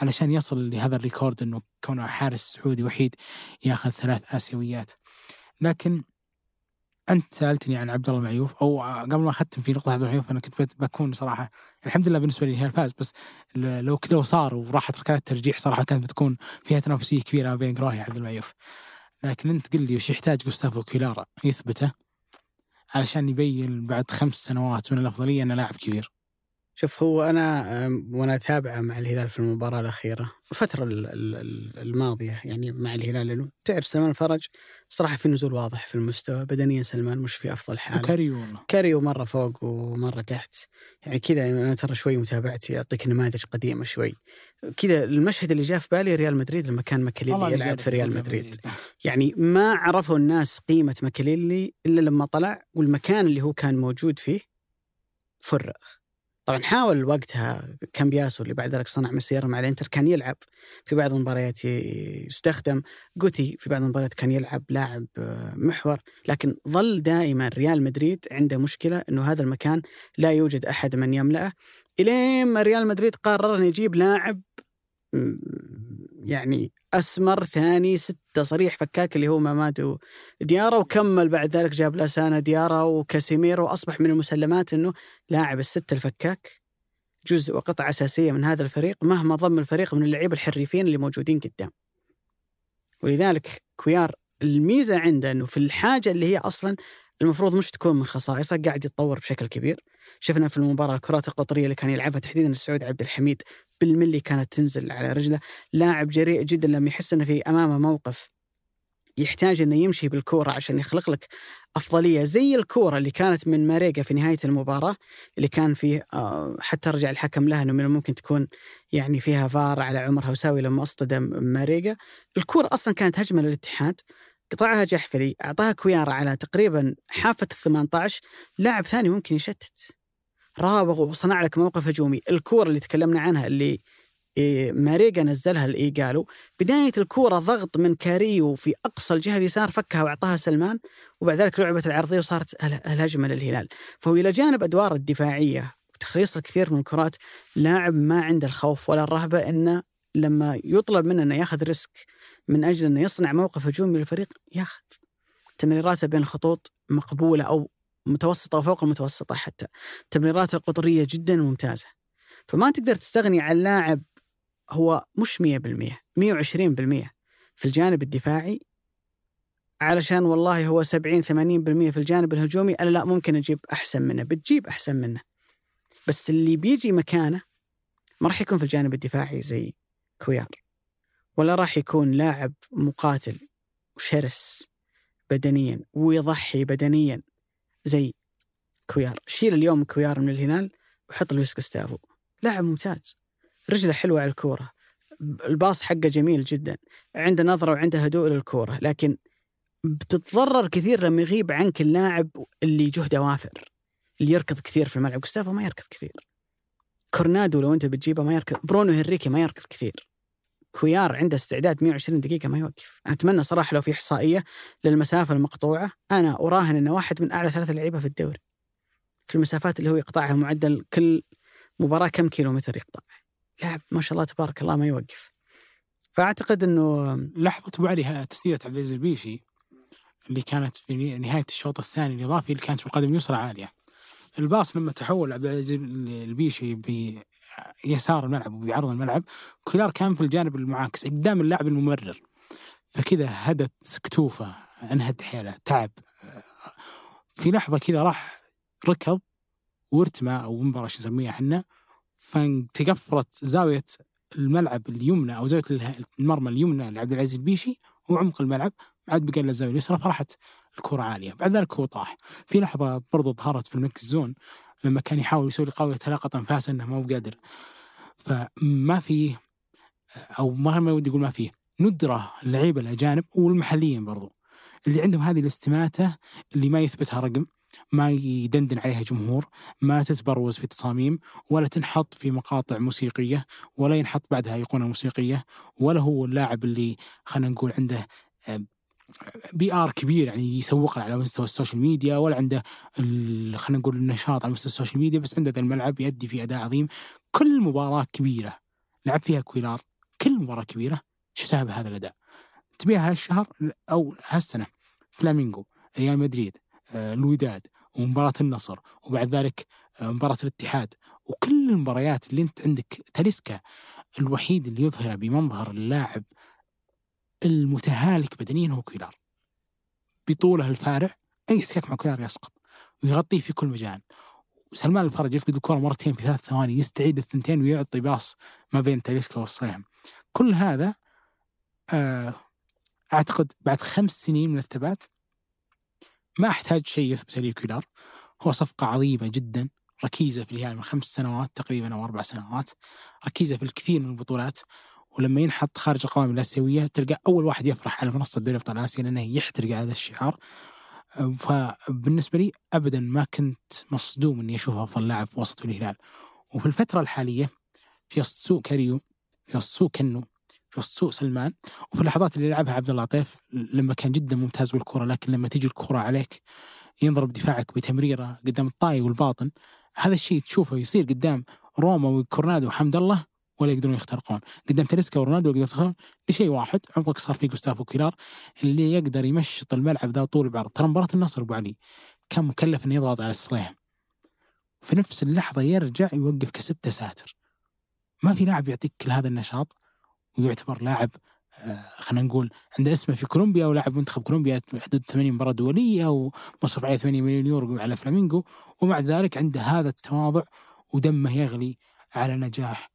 علشان يصل لهذا الريكورد إنه كونه حارس سعودي وحيد ياخذ ثلاث آسيويات. لكن أنت سألتني عن عبد الله معيوف أو قبل ما أختم في نقطة عبد الله معيوف أنا كنت بكون صراحة الحمد لله بالنسبة لي الهلال فاز بس لو كذا وصار وراحت ركلات ترجيح صراحة كانت بتكون فيها تنافسية كبيرة ما بين قراهي وعبد المعيوف. لكن أنت قل لي وش يحتاج جوستافو كيلارا يثبته علشان يبين بعد خمس سنوات من الأفضلية انه لاعب كبير؟ شوف هو أنا وأنا اتابعه مع الهلال في المباراة الأخيرة الفترة ال- ال- ال- الماضية يعني مع الهلال تعرف سلمان الفرج صراحة في نزول واضح في المستوى. بدنيا سلمان مش في أفضل حاله. وكاريو والله كاريو مرة فوق ومرة تحت. يعني كذا أنا ترى شوي متابعتي أعطيك نماذج قديمة شوي. كذا المشهد اللي جاء في بالي ريال مدريد لما كان ماكاليلي يلعب في ريال مدريد. يعني ما عرفوا الناس قيمة ماكاليلي إلا لما طلع والمكان اللي هو كان موجود فيه فرغ. طبعا حاول وقتها كامبياسو اللي بعد ذلك صنع مسيرة مع الإنتر كان يلعب في بعض المباريات يستخدم جوتي في بعض المباريات كان يلعب لاعب آه، محور. لكن ظل دائما ريال مدريد عنده مشكلة أنه هذا المكان لا يوجد أحد من يملأه. إلين ما ريال مدريد قرر أن يجيب لاعب يعني أسمر ثاني ستة صريح فكاك اللي هو مامادو ديارا وكمل بعد ذلك جاب لاسانا ديارا وكاسيميرو وأصبح من المسلمات أنه لاعب الستة الفكاك. جزء وقطعة أساسية من هذا الفريق مهما ضم الفريق من اللعيبة الحريفين اللي موجودين قدام. ولذلك كويار الميزة عنده أنه في الحاجة اللي هي أصلا المفروض مش تكون من خصائصه قاعد يتطور بشكل كبير. شفنا في المباراة الكرات القطرية اللي كان يلعبها تحديدا السعود عبد الحميد بالملي كانت تنزل على رجله. لاعب جريء جدا لما يحس أنه في أمامه موقف يحتاج أنه يمشي بالكورة عشان يخلق لك أفضلية زي الكورة اللي كانت من ماريجا في نهاية المباراة اللي كان فيه آه، حتى رجع الحكم لها إنه من الممكن تكون يعني فيها فار على عمر هوساوي لما أصطدم ماريجا. الكورة أصلا كانت هجمة للاتحاد قطعها جحفلي أعطاها كويلار على تقريبا حافة ال 18 لاعب ثاني ممكن يشتت. راوغ وصنع لك موقف هجومي. الكورة اللي تكلمنا عنها اللي إيه، ماريجا نزلها لإيجالو بداية الكورة ضغط من كاريو في أقصى الجهة اليسار فكها وأعطاها سلمان وبعد ذلك لعبت العرضية وصارت ال- الهجمة للهلال. فهو إلى جانب أدوار الدفاعية وتخليص الكثير من الكرات لاعب ما عنده الخوف ولا الرهبة إنه لما يطلب منه إنه ياخذ ريسك من أجل إنه يصنع موقف هجومي للفريق ياخذ. تمريراته بين الخطوط مقبولة أو متوسطة وفوق المتوسطة حتى. تمريراته القطرية جدا ممتازة. فما تقدر تستغني عن لاعب هو مش 100% 120% في الجانب الدفاعي علشان والله هو 70 80% في الجانب الهجومي أنا لا ممكن أجيب أحسن منه بتجيب أحسن منه. بس اللي بيجي مكانه ما راح يكون في الجانب الدفاعي زي كويار ولا راح يكون لاعب مقاتل وشرس بدنيا ويضحي بدنيا. زي كويار. شيل اليوم كويار من الهلال وحط لويس جوستافو لاعب ممتاز. رجله حلوة على الكورة. الباص حقه جميل جدا. عنده نظرة وعنده هدوء للكورة. لكن بتتضرر كثير لما يغيب عنك اللاعب اللي جهده وافر. اللي يركض كثير في الملعب. جوستافو ما يركض كثير. كورنادو لو انت بتجيبه ما يركض. برونو هنريكي ما يركض كثير. كويار عنده استعداد 120 دقيقة ما يوقف. أنا أتمنى صراحة لو في إحصائية للمسافة المقطوعة أنا أراهن أنه واحد من أعلى ثلاثة لعيبة في الدوري. في المسافات اللي هو يقطعها معدل كل مباراة كم كيلو متر يقطع. لاعب ما شاء الله تبارك الله ما يوقف. فأعتقد أنه لحظة ابو علي تسديدة عبد العزيز البيشي اللي كانت في نهاية الشوط الثاني الإضافي اللي كانت في القدم اليسرى عالية. الباص لما تحول عبد العزيز البيشي بيسار الملعب وبيعرض الملعب كولار كان في الجانب المعاكس قدام اللاعب الممرر فكذا هدت كتوفه انهد حيله تعب. في لحظة كذا راح ركض وارتمى أو مباراة شو نسميها إحنا فتقفرت زاوية الملعب اليمنى أو زاوية اله- المرمى اليمنى لعبد العزيز البيشي وعمق الملعب عاد بقى له الزاوية اليسرى فراحت الكرة عالية. بعد ذلك هو طاح. في لحظة برضو ظهرت في الميكس زون لما كان يحاول يسوي قوية علاقة أنفاس إنه ما هو قادر فما في أو ما ودي أقول ما فيه ندرة اللعيبة الأجانب والمحليين برضو. اللي عندهم هذه الاستماتة اللي ما يثبتها رقم ما يدندن عليها جمهور ما تتبروز في تصاميم ولا تنحط في مقاطع موسيقية ولا ينحط بعدها أيقونة موسيقية ولا هو اللاعب اللي خلينا نقول عنده PR كبير يعني يسوق على مستوى ال social media ولا عنده خلينا نقول النشاط على مستوى ال social media بس عنده ذا الملعب يؤدي فيه أداء عظيم. كل مباراة كبيرة لعب فيها كويلار كل مباراة كبيرة شفتها بهذا الأداء. تبيها هالشهر أو هالسنة فلامينغو ريال مدريد آه، الوداد ومباراة النصر وبعد ذلك آه، مباراة الاتحاد. وكل المباريات اللي أنت عندك تاليسكا الوحيد اللي يظهر بمظهر اللاعب المتهالك بدنيا هو كويلار بطوله الفارع أي احتكاك مع كويلار يسقط ويغطيه في كل مجال. سلمان الفرج يفقد الكرة مرتين في ثلاث ثواني يستعيد الثنتين ويعطي باص ما بين تاليسكا والصيام كل هذا آه أعتقد بعد خمس سنين من الثبات ما أحتاج شيء يثبت لي كولار هو صفقة عظيمة جدا ركيزة في الهلال من خمس سنوات تقريبا أو أربع سنوات ركيزة في الكثير من البطولات. ولما ينحط خارج القوائم الآسيوية تلقى أول واحد يفرح على منصة دوري أبطال آسيا لأنه يحترق هذا الشعار. فبالنسبة لي أبدا ما كنت مصدوم إني أشوفه أفضل لاعب في وسط الهلال. وفي الفترة الحالية في وسط سوء كاريو في وسط سوء كنو في وسط سوء سلمان وفي اللحظات اللي لعبها عبد الله عطيف لما كان جدا ممتاز بالكرة لكن لما تجي الكرة عليك ينضرب دفاعك بتمريرة قدام الطاي والباطن هذا الشيء تشوفه يصير قدام روما وكورونادو وحمد الله ولا يقدرون يخترقون. قدام تاليسكا ورونالدو يقدرون يخترقون لشيء واحد عمقك صار فيه جوستافو كويلار اللي يقدر يمشط الملعب ذا طول بعرض. ترى مباراة النصر أبو علي كان مكلف إنه يضغط على الصليهم في نفس اللحظة يرجع يوقف كستة ساتر. ما في لاعب يعطيك كل هذا النشاط ويعتبر لاعب آه، خلينا نقول عنده اسمه في كولومبيا ولاعب منتخب كولومبيا حدود 80 مباراة دولية ومصرف عليه 8 مليون يورو على فلامينغو. ومع ذلك عنده هذا التواضع ودمه يغلي على نجاح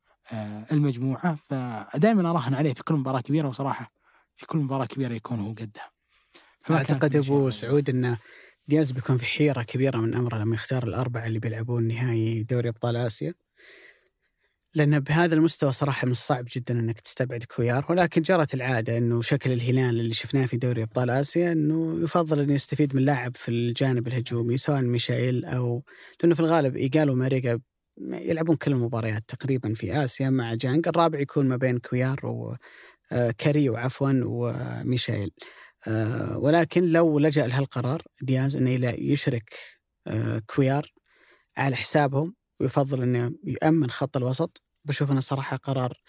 المجموعة فدائما أراهن عليه في كل مباراة كبيرة وصراحة في كل مباراة كبيرة يكون هو قدها. أعتقد أبو سعود أن دياز بيكون في حيرة كبيرة من أمره لما يختار الأربعة اللي بيلعبون نهائي دوري أبطال آسيا. لأن بهذا المستوى صراحة من الصعب جدا أنك تستبعد كويار ولكن جرت العادة أنه شكل الهلال اللي شفناه في دوري أبطال آسيا أنه يفضل أن يستفيد من لاعب في الجانب الهجومي سواء ميشائيل أو لأنه في الغالب إيجال وماريجا يلعبون كل المباريات تقريبا في آسيا مع جانج الرابع يكون ما بين كويار وكاريو عفوا وميشائيل آه، ولكن لو لجأ لهالقرار دياز أنه يشرك آه، كويار على حسابهم ويفضل إنه يامن خط الوسط. بشوف إنه صراحة قرار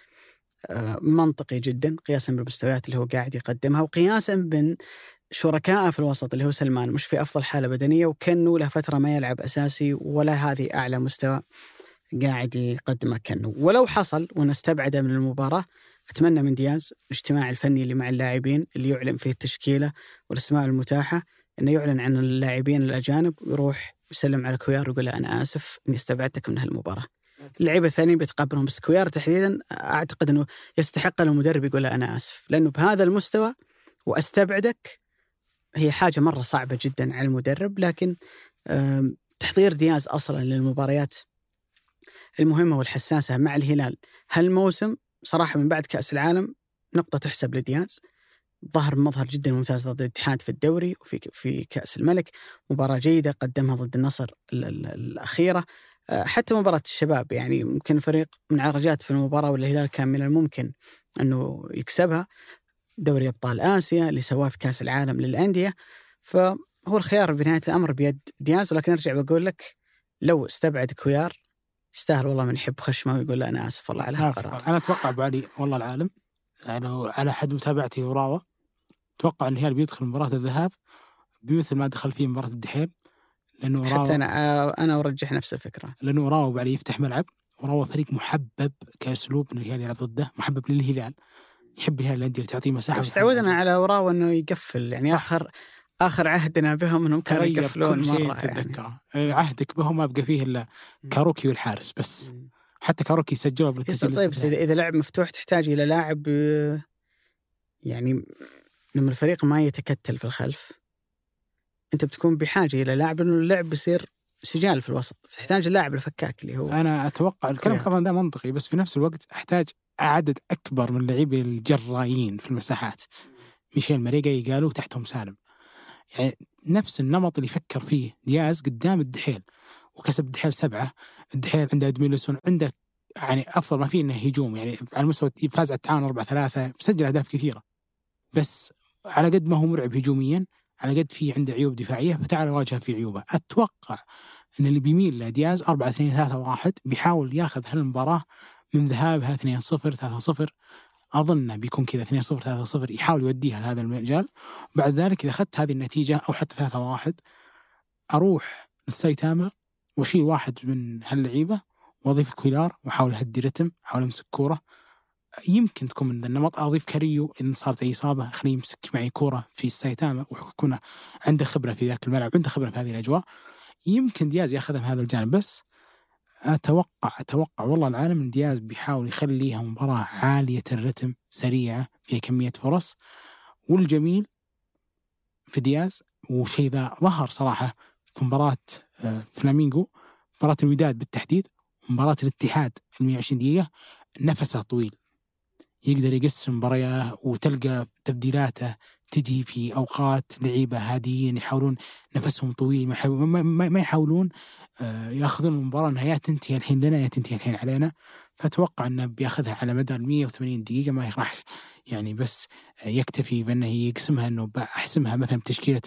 آه، منطقي جدا قياسا بالمستويات اللي هو قاعد يقدمها وقياسا بين شركائه في الوسط اللي هو سلمان. مش في أفضل حالة بدنية وكنو له فترة ما يلعب أساسي ولا هذه أعلى مستوى. قاعد يقدمه كنو ولو حصل ونستبعده من المباراة أتمنى من دياز الاجتماع الفني اللي مع اللاعبين اللي يعلن فيه التشكيلة والأسماء المتاحة إنه يعلن عن اللاعبين الأجانب ويروح يسلم على كويار ويقول له أنا آسف إني استبعدتك من هالمباراة. اللعيبة الثانيين بيتقبلهم بس كويار تحديدا أعتقد إنه يستحق المدرب يقول أنا آسف لأنه بهذا المستوى وأستبعدك هي حاجة مرة صعبة جدا على المدرب لكن تحضير دياز أصلا للمباريات المهمة والحساسة مع الهلال. هالموسم صراحة من بعد كأس العالم نقطة تحسب لدياز. ظهر بمظهر جدا ممتاز ضد الاتحاد في الدوري وفي في كأس الملك. مباراة جيدة قدمها ضد النصر الأخيرة. آه، حتى مباراة الشباب يعني يمكن فريق من عرجات في المباراة والهلال كان من الممكن أنه يكسبها. دوري أبطال آسيا اللي سواه في كأس العالم للأندية. فهو الخيار بنهاية الأمر بيد دياز. ولكن أرجع بقول لك لو استبعد كويار يستاهل والله من يحب خشمه ويقول له أنا آسف والله على هالقرار. أنا أتوقع أبو علي والله العالم يعني على حد متابعتي وراوة أتوقع إن الهلال بيدخل مباراة الذهاب بمثل ما دخل فيه مباراة الدحيل لأنه حتى أنا أنا أرجح نفس الفكرة. لأنه أوراوا عليه يفتح ملعب وأوراوا فريق محبب كأسلوب إن الهلال يلعب ضده محبب للهلال يحب الهلال الأندية اللي تعطيه مساحة بس تعودنا على أوراوا إنه يقفل يعني صح. آخر آخر عهدنا بهم إنهم كانوا يقفلون مرة تتذكره. يعني. عهدك بهم ما بقى فيه إلا كاروكي والحارس بس. م. حتى كاروكي سجلوا بالتسجيل طيب اذا لعب مفتوح تحتاج إلى لاعب يعني لما الفريق ما يتكتل في الخلف أنت بتكون بحاجة إلى لاعب لأنه اللعب بيصير سجال في الوسط. فتحتاج اللاعب الفكاك اللي هو أنا أتوقع الكلام طبعا ده منطقي بس في نفس الوقت أحتاج عدد أكبر من اللعيبه الجرايين في المساحات. ميشيل ماريجا يقالوا تحتهم سالم. يعني نفس النمط اللي فكر فيه دياز قدام الدحيل وكسب الدحيل سبعة الدحيل عنده ادميلسون عنده يعني أفضل ما فيه إنه هجوم يعني على مستوى فاز على التعاون 4 3 سجل أهداف كثيرة. بس على قد ما هو مرعب هجوميا على قد في عنده عيوب دفاعية فتعال واجهه في عيوبه. أتوقع إن اللي بيميل لدياز 4 2 3 1 بيحاول ياخذ هالمباراة من ذهابها 2 0 3 0 أظن بيكون كذا 2 0 3 0 يحاول يوديها لهذا المجال. بعد ذلك إذا أخذت هذه النتيجة أو حتى 3 1 أروح للسايتاما وأشيل واحد من هاللعيبة وأضيف كويلار وأحاول أهدي رتم أحاول أمسك كورة. يمكن تكون من النمط أضيف كاريو إن صارت أي إصابة خليه يمسك معي كورة في السايتاما ويكون عنده خبرة في ذاك الملعب عنده خبرة في هذه الأجواء. يمكن دياز ياخذها من هذا الجانب بس أتوقع أتوقع والله العالم ان دياز بيحاول يخليها مباراة عالية الرتم سريعة فيها كمية فرص. والجميل في دياز وشيء ذا ظهر صراحة في مباراة آه، فلامينغو مباراة الوداد بالتحديد مباراه الاتحاد ال 120 دقيقة نفسه طويل. يقدر يقسم مبارياه وتلقى تبديلاته تجي في أوقات لعيبة هاديين يحاولون نفسهم طويل ما, يحاول ما, ما يحاولون آه، ياخذون المباراة إنها يا تنتهي الحين لنا يا تنتهي الحين علينا. فأتوقع إنه بياخذها على مدى ال 180 دقيقة ما راح يعني بس يكتفي بأنه يقسمها إنه بحسمها مثلا بتشكيلة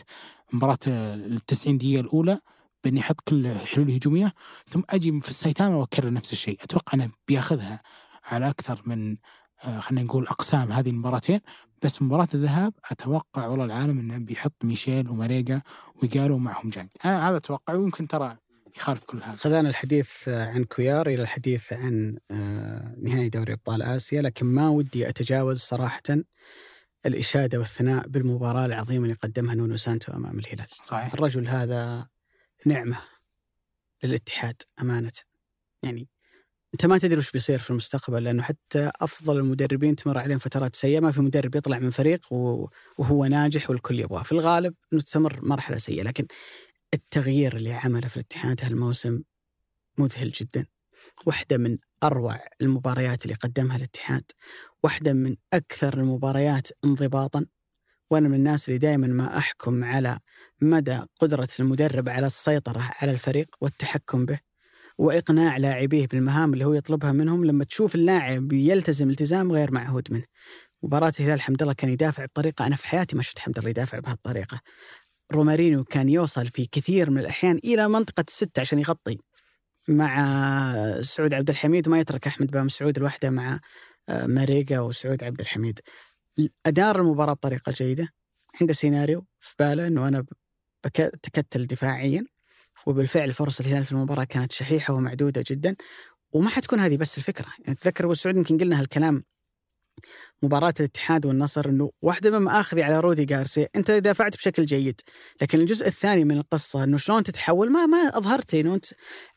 مباراة ال 90 دقيقة الأولى باني أحط كل حلول هجومية ثم أجي في السايتاما وأكرر نفس الشيء. أتوقع إنه بياخذها على أكثر من آه، خلينا نقول أقسام هذه المباراتين. بس مباراة الذهاب أتوقع والله العالم إنه بيحط ميشيل وماريجا ويقالوا معهم جانج أنا هذا أتوقع ويمكن ترى يخالف كل هذا. خذانا الحديث عن كويار إلى الحديث عن آه، نهائي دوري أبطال آسيا لكن ما ودي أتجاوز صراحة الإشادة والثناء بالمباراة العظيمة اللي قدمها نونو سانتو أمام الهلال. صحيح. الرجل هذا نعمة للاتحاد أمانة. يعني أنت ما تدري وش بيصير في المستقبل لأنه حتى أفضل المدربين تمر عليهم فترات سيئة ما في مدرب يطلع من فريق وهو ناجح والكل يبغاه. في الغالب انه تمر مرحلة سيئة لكن التغيير اللي عمله في الاتحاد هالموسم مذهل جدا. واحدة من أروع المباريات اللي قدمها الاتحاد واحدة من أكثر المباريات انضباطا. وأنا من الناس اللي دائما ما أحكم على مدى قدرة المدرب على السيطرة على الفريق والتحكم به. وإقناع لاعبيه بالمهام اللي هو يطلبها منهم لما تشوف اللاعب يلتزم التزام غير معهود منه. مباراة الهلال حمد الله كان يدافع بطريقة أنا في حياتي ما شفت حمد الله يدافع بهالطريقة. رومارينو كان يوصل في كثير من الأحيان إلى منطقة الستة عشان يغطي مع سعود عبد الحميد وما يترك أحمد بام سعود الوحدة مع آه، ماريجا وسعود عبد الحميد. أدار المباراة بطريقة جيدة عنده سيناريو في باله أنه أنا بتكتل دفاعيا وبالفعل فرص الهلال في المباراة كانت شحيحة ومعدودة جدا وما حتكون هذه بس الفكرة. يعني أتذكر أبو سعود يمكن قلنا هالكلام مباراة الاتحاد والنصر إنه واحدة من مآخذي على رودي جارسيا أنت دافعت بشكل جيد، لكن الجزء الثاني من القصة إنه شلون تتحول ما ما أظهرت إنه أنت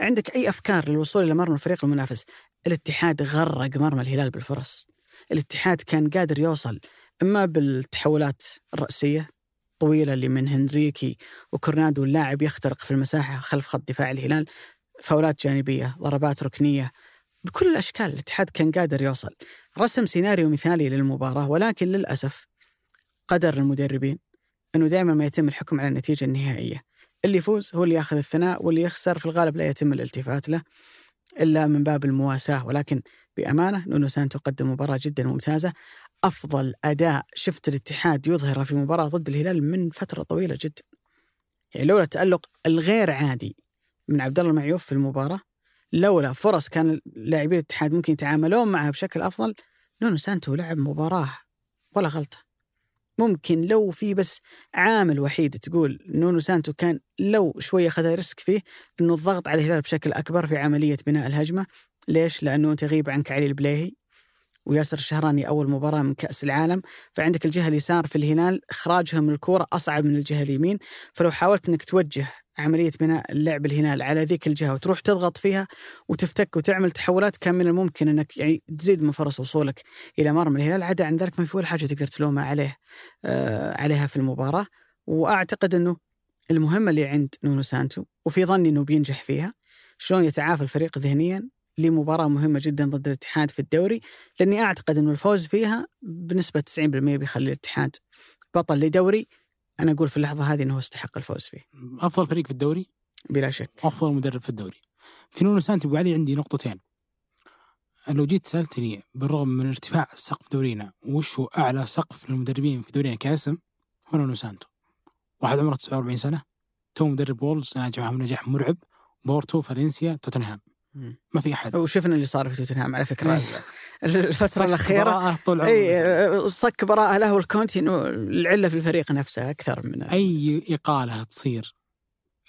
عندك أي أفكار للوصول إلى مرمى الفريق المنافس، الاتحاد غرق مرمى الهلال بالفرص. الاتحاد كان قادر يوصل إما بالتحولات الرأسية الطويله اللي من هنريكي وكورنادو اللاعب يخترق في المساحة خلف خط دفاع الهلال. فاولات جانبية ضربات ركنية بكل الأشكال الاتحاد كان قادر يوصل. رسم سيناريو مثالي للمباراة ولكن للأسف قدر المدربين إنه دائما ما يتم الحكم على النتيجة النهائية. اللي يفوز هو اللي ياخذ الثناء واللي يخسر في الغالب لا يتم الالتفات له إلا من باب المواساة. ولكن بأمانة نونو سانتو قدم مباراة جدا ممتازة. أفضل أداء شفت الاتحاد يظهره في مباراة ضد الهلال من فترة طويلة جدا. يعني لولا التألق الغير عادي من عبد الله المعيوف في المباراة لولا فرص كان لاعبي الاتحاد ممكن يتعاملون معها بشكل أفضل نونو سانتو لعب مباراة ولا غلطة. ممكن لو في بس عامل وحيد تقول نونو سانتو كان لو شوية أخذ risk فيه إنه الضغط على الهلال بشكل أكبر في عملية بناء الهجمة، ليش؟ لأنه تغيب عنك علي البليهي وياسر الشهراني أول مباراة من كأس العالم. فعندك الجهة اليسار في الهلال اخراجها من الكورة أصعب من الجهة اليمين. فلو حاولت إنك توجه عملية بناء اللعب الهلال على ذيك الجهة وتروح تضغط فيها وتفتك وتعمل تحولات كان من الممكن إنك يعني تزيد من فرص وصولك إلى مرمى الهلال. عدا عن ذلك ما في ولا حاجة تقدر تلومها عليه آه عليها في المباراة. وأعتقد إنه المهمة اللي عند نونو سانتو وفي ظني إنه بينجح فيها شلون يتعافى الفريق ذهنيا لمباراة مهمة جدا ضد الاتحاد في الدوري لأني أعتقد أنه الفوز فيها بنسبة 90% بيخلي الاتحاد بطل لدوري. أنا أقول في اللحظة هذه أنه استحق الفوز فيه. أفضل فريق في الدوري؟ بلا شك. أفضل مدرب في الدوري. في نونو سانتو أبو علي عندي نقطتين. لو جيت سألتني بالرغم من ارتفاع سقف دورينا وش هو أعلى سقف للمدربين في دورينا كاسم؟ هو نونو سانتو. واحد عمره 49 سنة تو مدرب وولفز ناجح معهم نجاح مرعب. بورتو فالنسيا توتنهام. ما في أحد. وشفنا اللي صار في توتنهام على فكرة. إيه. الفترة الأخيرة. طول اي صك براءة له ولكونتي انه العلة في الفريق نفسه أكثر من أي إقالة تصير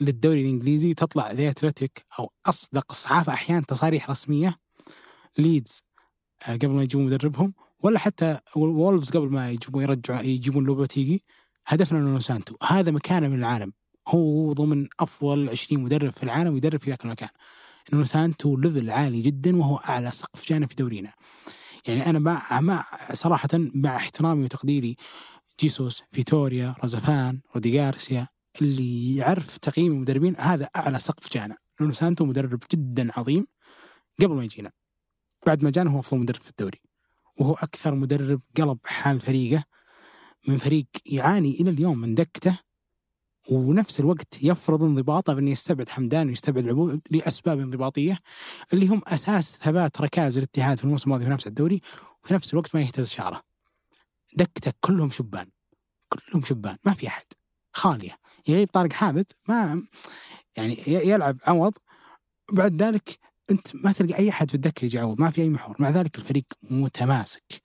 للدوري الإنجليزي تطلع The Athletic أو أصدق الصحافه أحيانا تصاريح رسمية ليدز آه، قبل ما يجيبون مدربهم ولا حتى وولفز قبل ما يجيبون يرجعوا يجيبون لوبوتيجي هدفنا نونو سانتو. هذا مكانه من العالم. هو ضمن أفضل 20 مدرب في العالم ويدرب في ذاك المكان. نونو سانتو level عالي جدا وهو أعلى سقف جانا في دورينا. يعني أنا مع مع صراحة مع احترامي وتقديري جيسوس فيتوريا رزفان رودي غارسيا اللي يعرف تقييم المدربين هذا أعلى سقف جانا. نونو سانتو مدرب جدا عظيم قبل ما يجينا. بعد ما جانا هو أفضل مدرب في الدوري. وهو أكثر مدرب قلب حال فريقه من فريق يعاني إلى اليوم من دكته ونفس الوقت يفرض انضباطه بانه يستبعد حمدان ويستبعد العبود لأسباب انضباطية اللي هم أساس ثبات ركائز الاتحاد في الموسم الماضي ونفس الدوري وفي نفس الوقت ما يهتز شعره. دكته كلهم شبان كلهم شبان ما في أحد. خالية. يغيب طارق حامد ما يعني يلعب عوض بعد ذلك أنت ما تلقى أي أحد في الدكة يجي ما في أي محور. مع ذلك الفريق متماسك.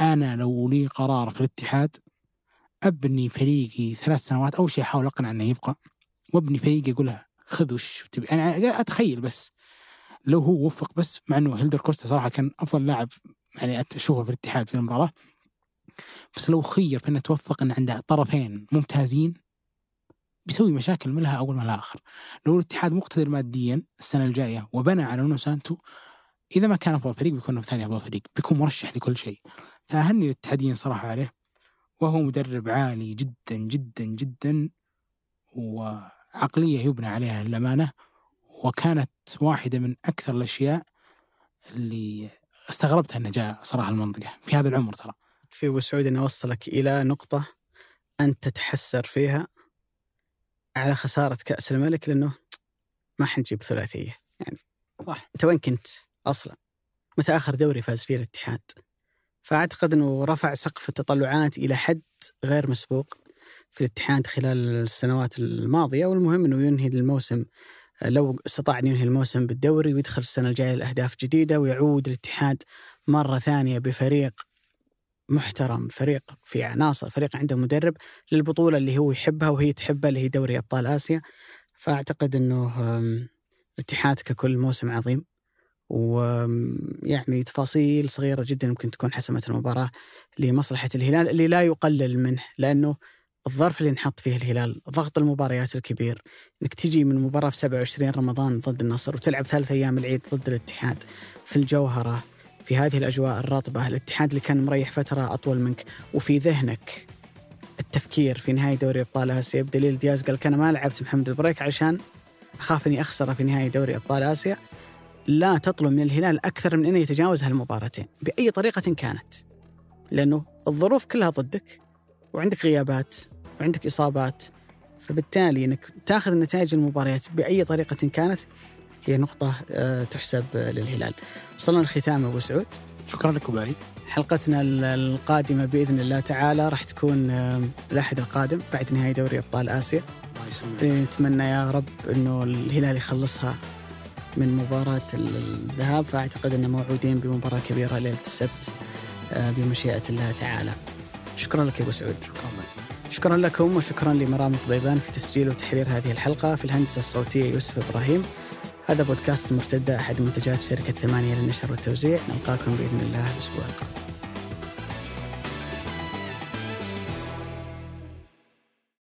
أنا لو لي قرار في الاتحاد أبني فريقي ثلاث سنوات أول شيء أحاول اقنع إنه يبقى وأبني فريقي أقول له خذ وش تبي أنا أتخيل بس لو هو وفق بس مع إنه هيلدر كوستا صراحة كان أفضل لاعب يعني أشوفه في الاتحاد في المباراة. بس لو خير في إنه توفق ان عنده طرفين ممتازين بيسوي مشاكل منها أول ما الآخر لو الاتحاد مقتدر ماديا السنة الجاية وبنى على نونو سانتو إذا ما كان أفضل فريق بيكون ثاني أفضل فريق بيكون مرشح لكل شيء. فأهني الاتحاديين صراحة عليه. وهو مدرب عالي جدا جدا جدا وعقلية يبنى عليها للأمانة وكانت واحدة من أكثر الأشياء اللي استغربتها انه جاء صراحة المنطقة في هذا العمر ترى. في أبو سعود اني أوصلك إلى نقطة أنت تتحسر فيها على خسارة كأس الملك لأنه ما حنجيب ثلاثية يعني صح أنت وين كنت أصلا؟ متى آخر دوري فاز فيه الاتحاد؟ فأعتقد إنه رفع سقف التطلعات إلى حد غير مسبوق في الاتحاد خلال السنوات الماضية والمهم إنه ينهي الموسم لو استطاع أن ينهي الموسم بالدوري ويدخل السنة الجاية لأهداف جديدة ويعود الاتحاد مرة ثانية بفريق محترم فريق في عناصر فريق عنده مدرب للبطولة اللي هو يحبها وهي تحبها اللي هي دوري أبطال آسيا. فأعتقد إنه الاتحاد ككل موسم عظيم. ويعني تفاصيل صغيرة جدا ممكن تكون حسمت المباراة لمصلحة الهلال اللي لا يقلل منه لأنه الظرف اللي نحط فيه الهلال ضغط المباريات الكبير إنك تجي من مباراة في 27 رمضان ضد النصر وتلعب ثلاث أيام العيد ضد الاتحاد في الجوهرة في هذه الأجواء الرطبة الاتحاد اللي كان مريح فترة أطول منك وفي ذهنك التفكير في نهايه دوري أبطال آسيا. بدليل دياز قال أنا ما لعبت محمد البريك علشان أخاف إني اخسره في نهايه دوري أبطال آسيا. لا تطلب من الهلال أكثر من أنه يتجاوز هالمباراتين بأي طريقة كانت. لأنه الظروف كلها ضدك وعندك غيابات وعندك إصابات فبالتالي أنك تأخذ نتائج المباريات بأي طريقة كانت هي نقطة آه، تحسب للهلال. وصلنا لختام أبو سعود. شكرا لك أبو حلقتنا القادمة بإذن الله تعالى راح تكون الأحد القادم بعد نهاية دوري أبطال آسيا. الله يسلمك. نتمنى يا رب أنه الهلال يخلصها من مباراة الذهاب فأعتقد أن موعودين بمباراة كبيرة ليلة السبت آه، بمشيئة الله تعالى. شكرا لك يا أبو سعود. شكرا لك. شكرا لكم وشكرا لمرام فضيبان في تسجيل وتحرير هذه الحلقة. في الهندسة الصوتية يوسف إبراهيم. هذا بودكاست مرتدة أحد منتجات شركة ثمانية للنشر والتوزيع. نلقاكم بإذن الله الأسبوع القادم.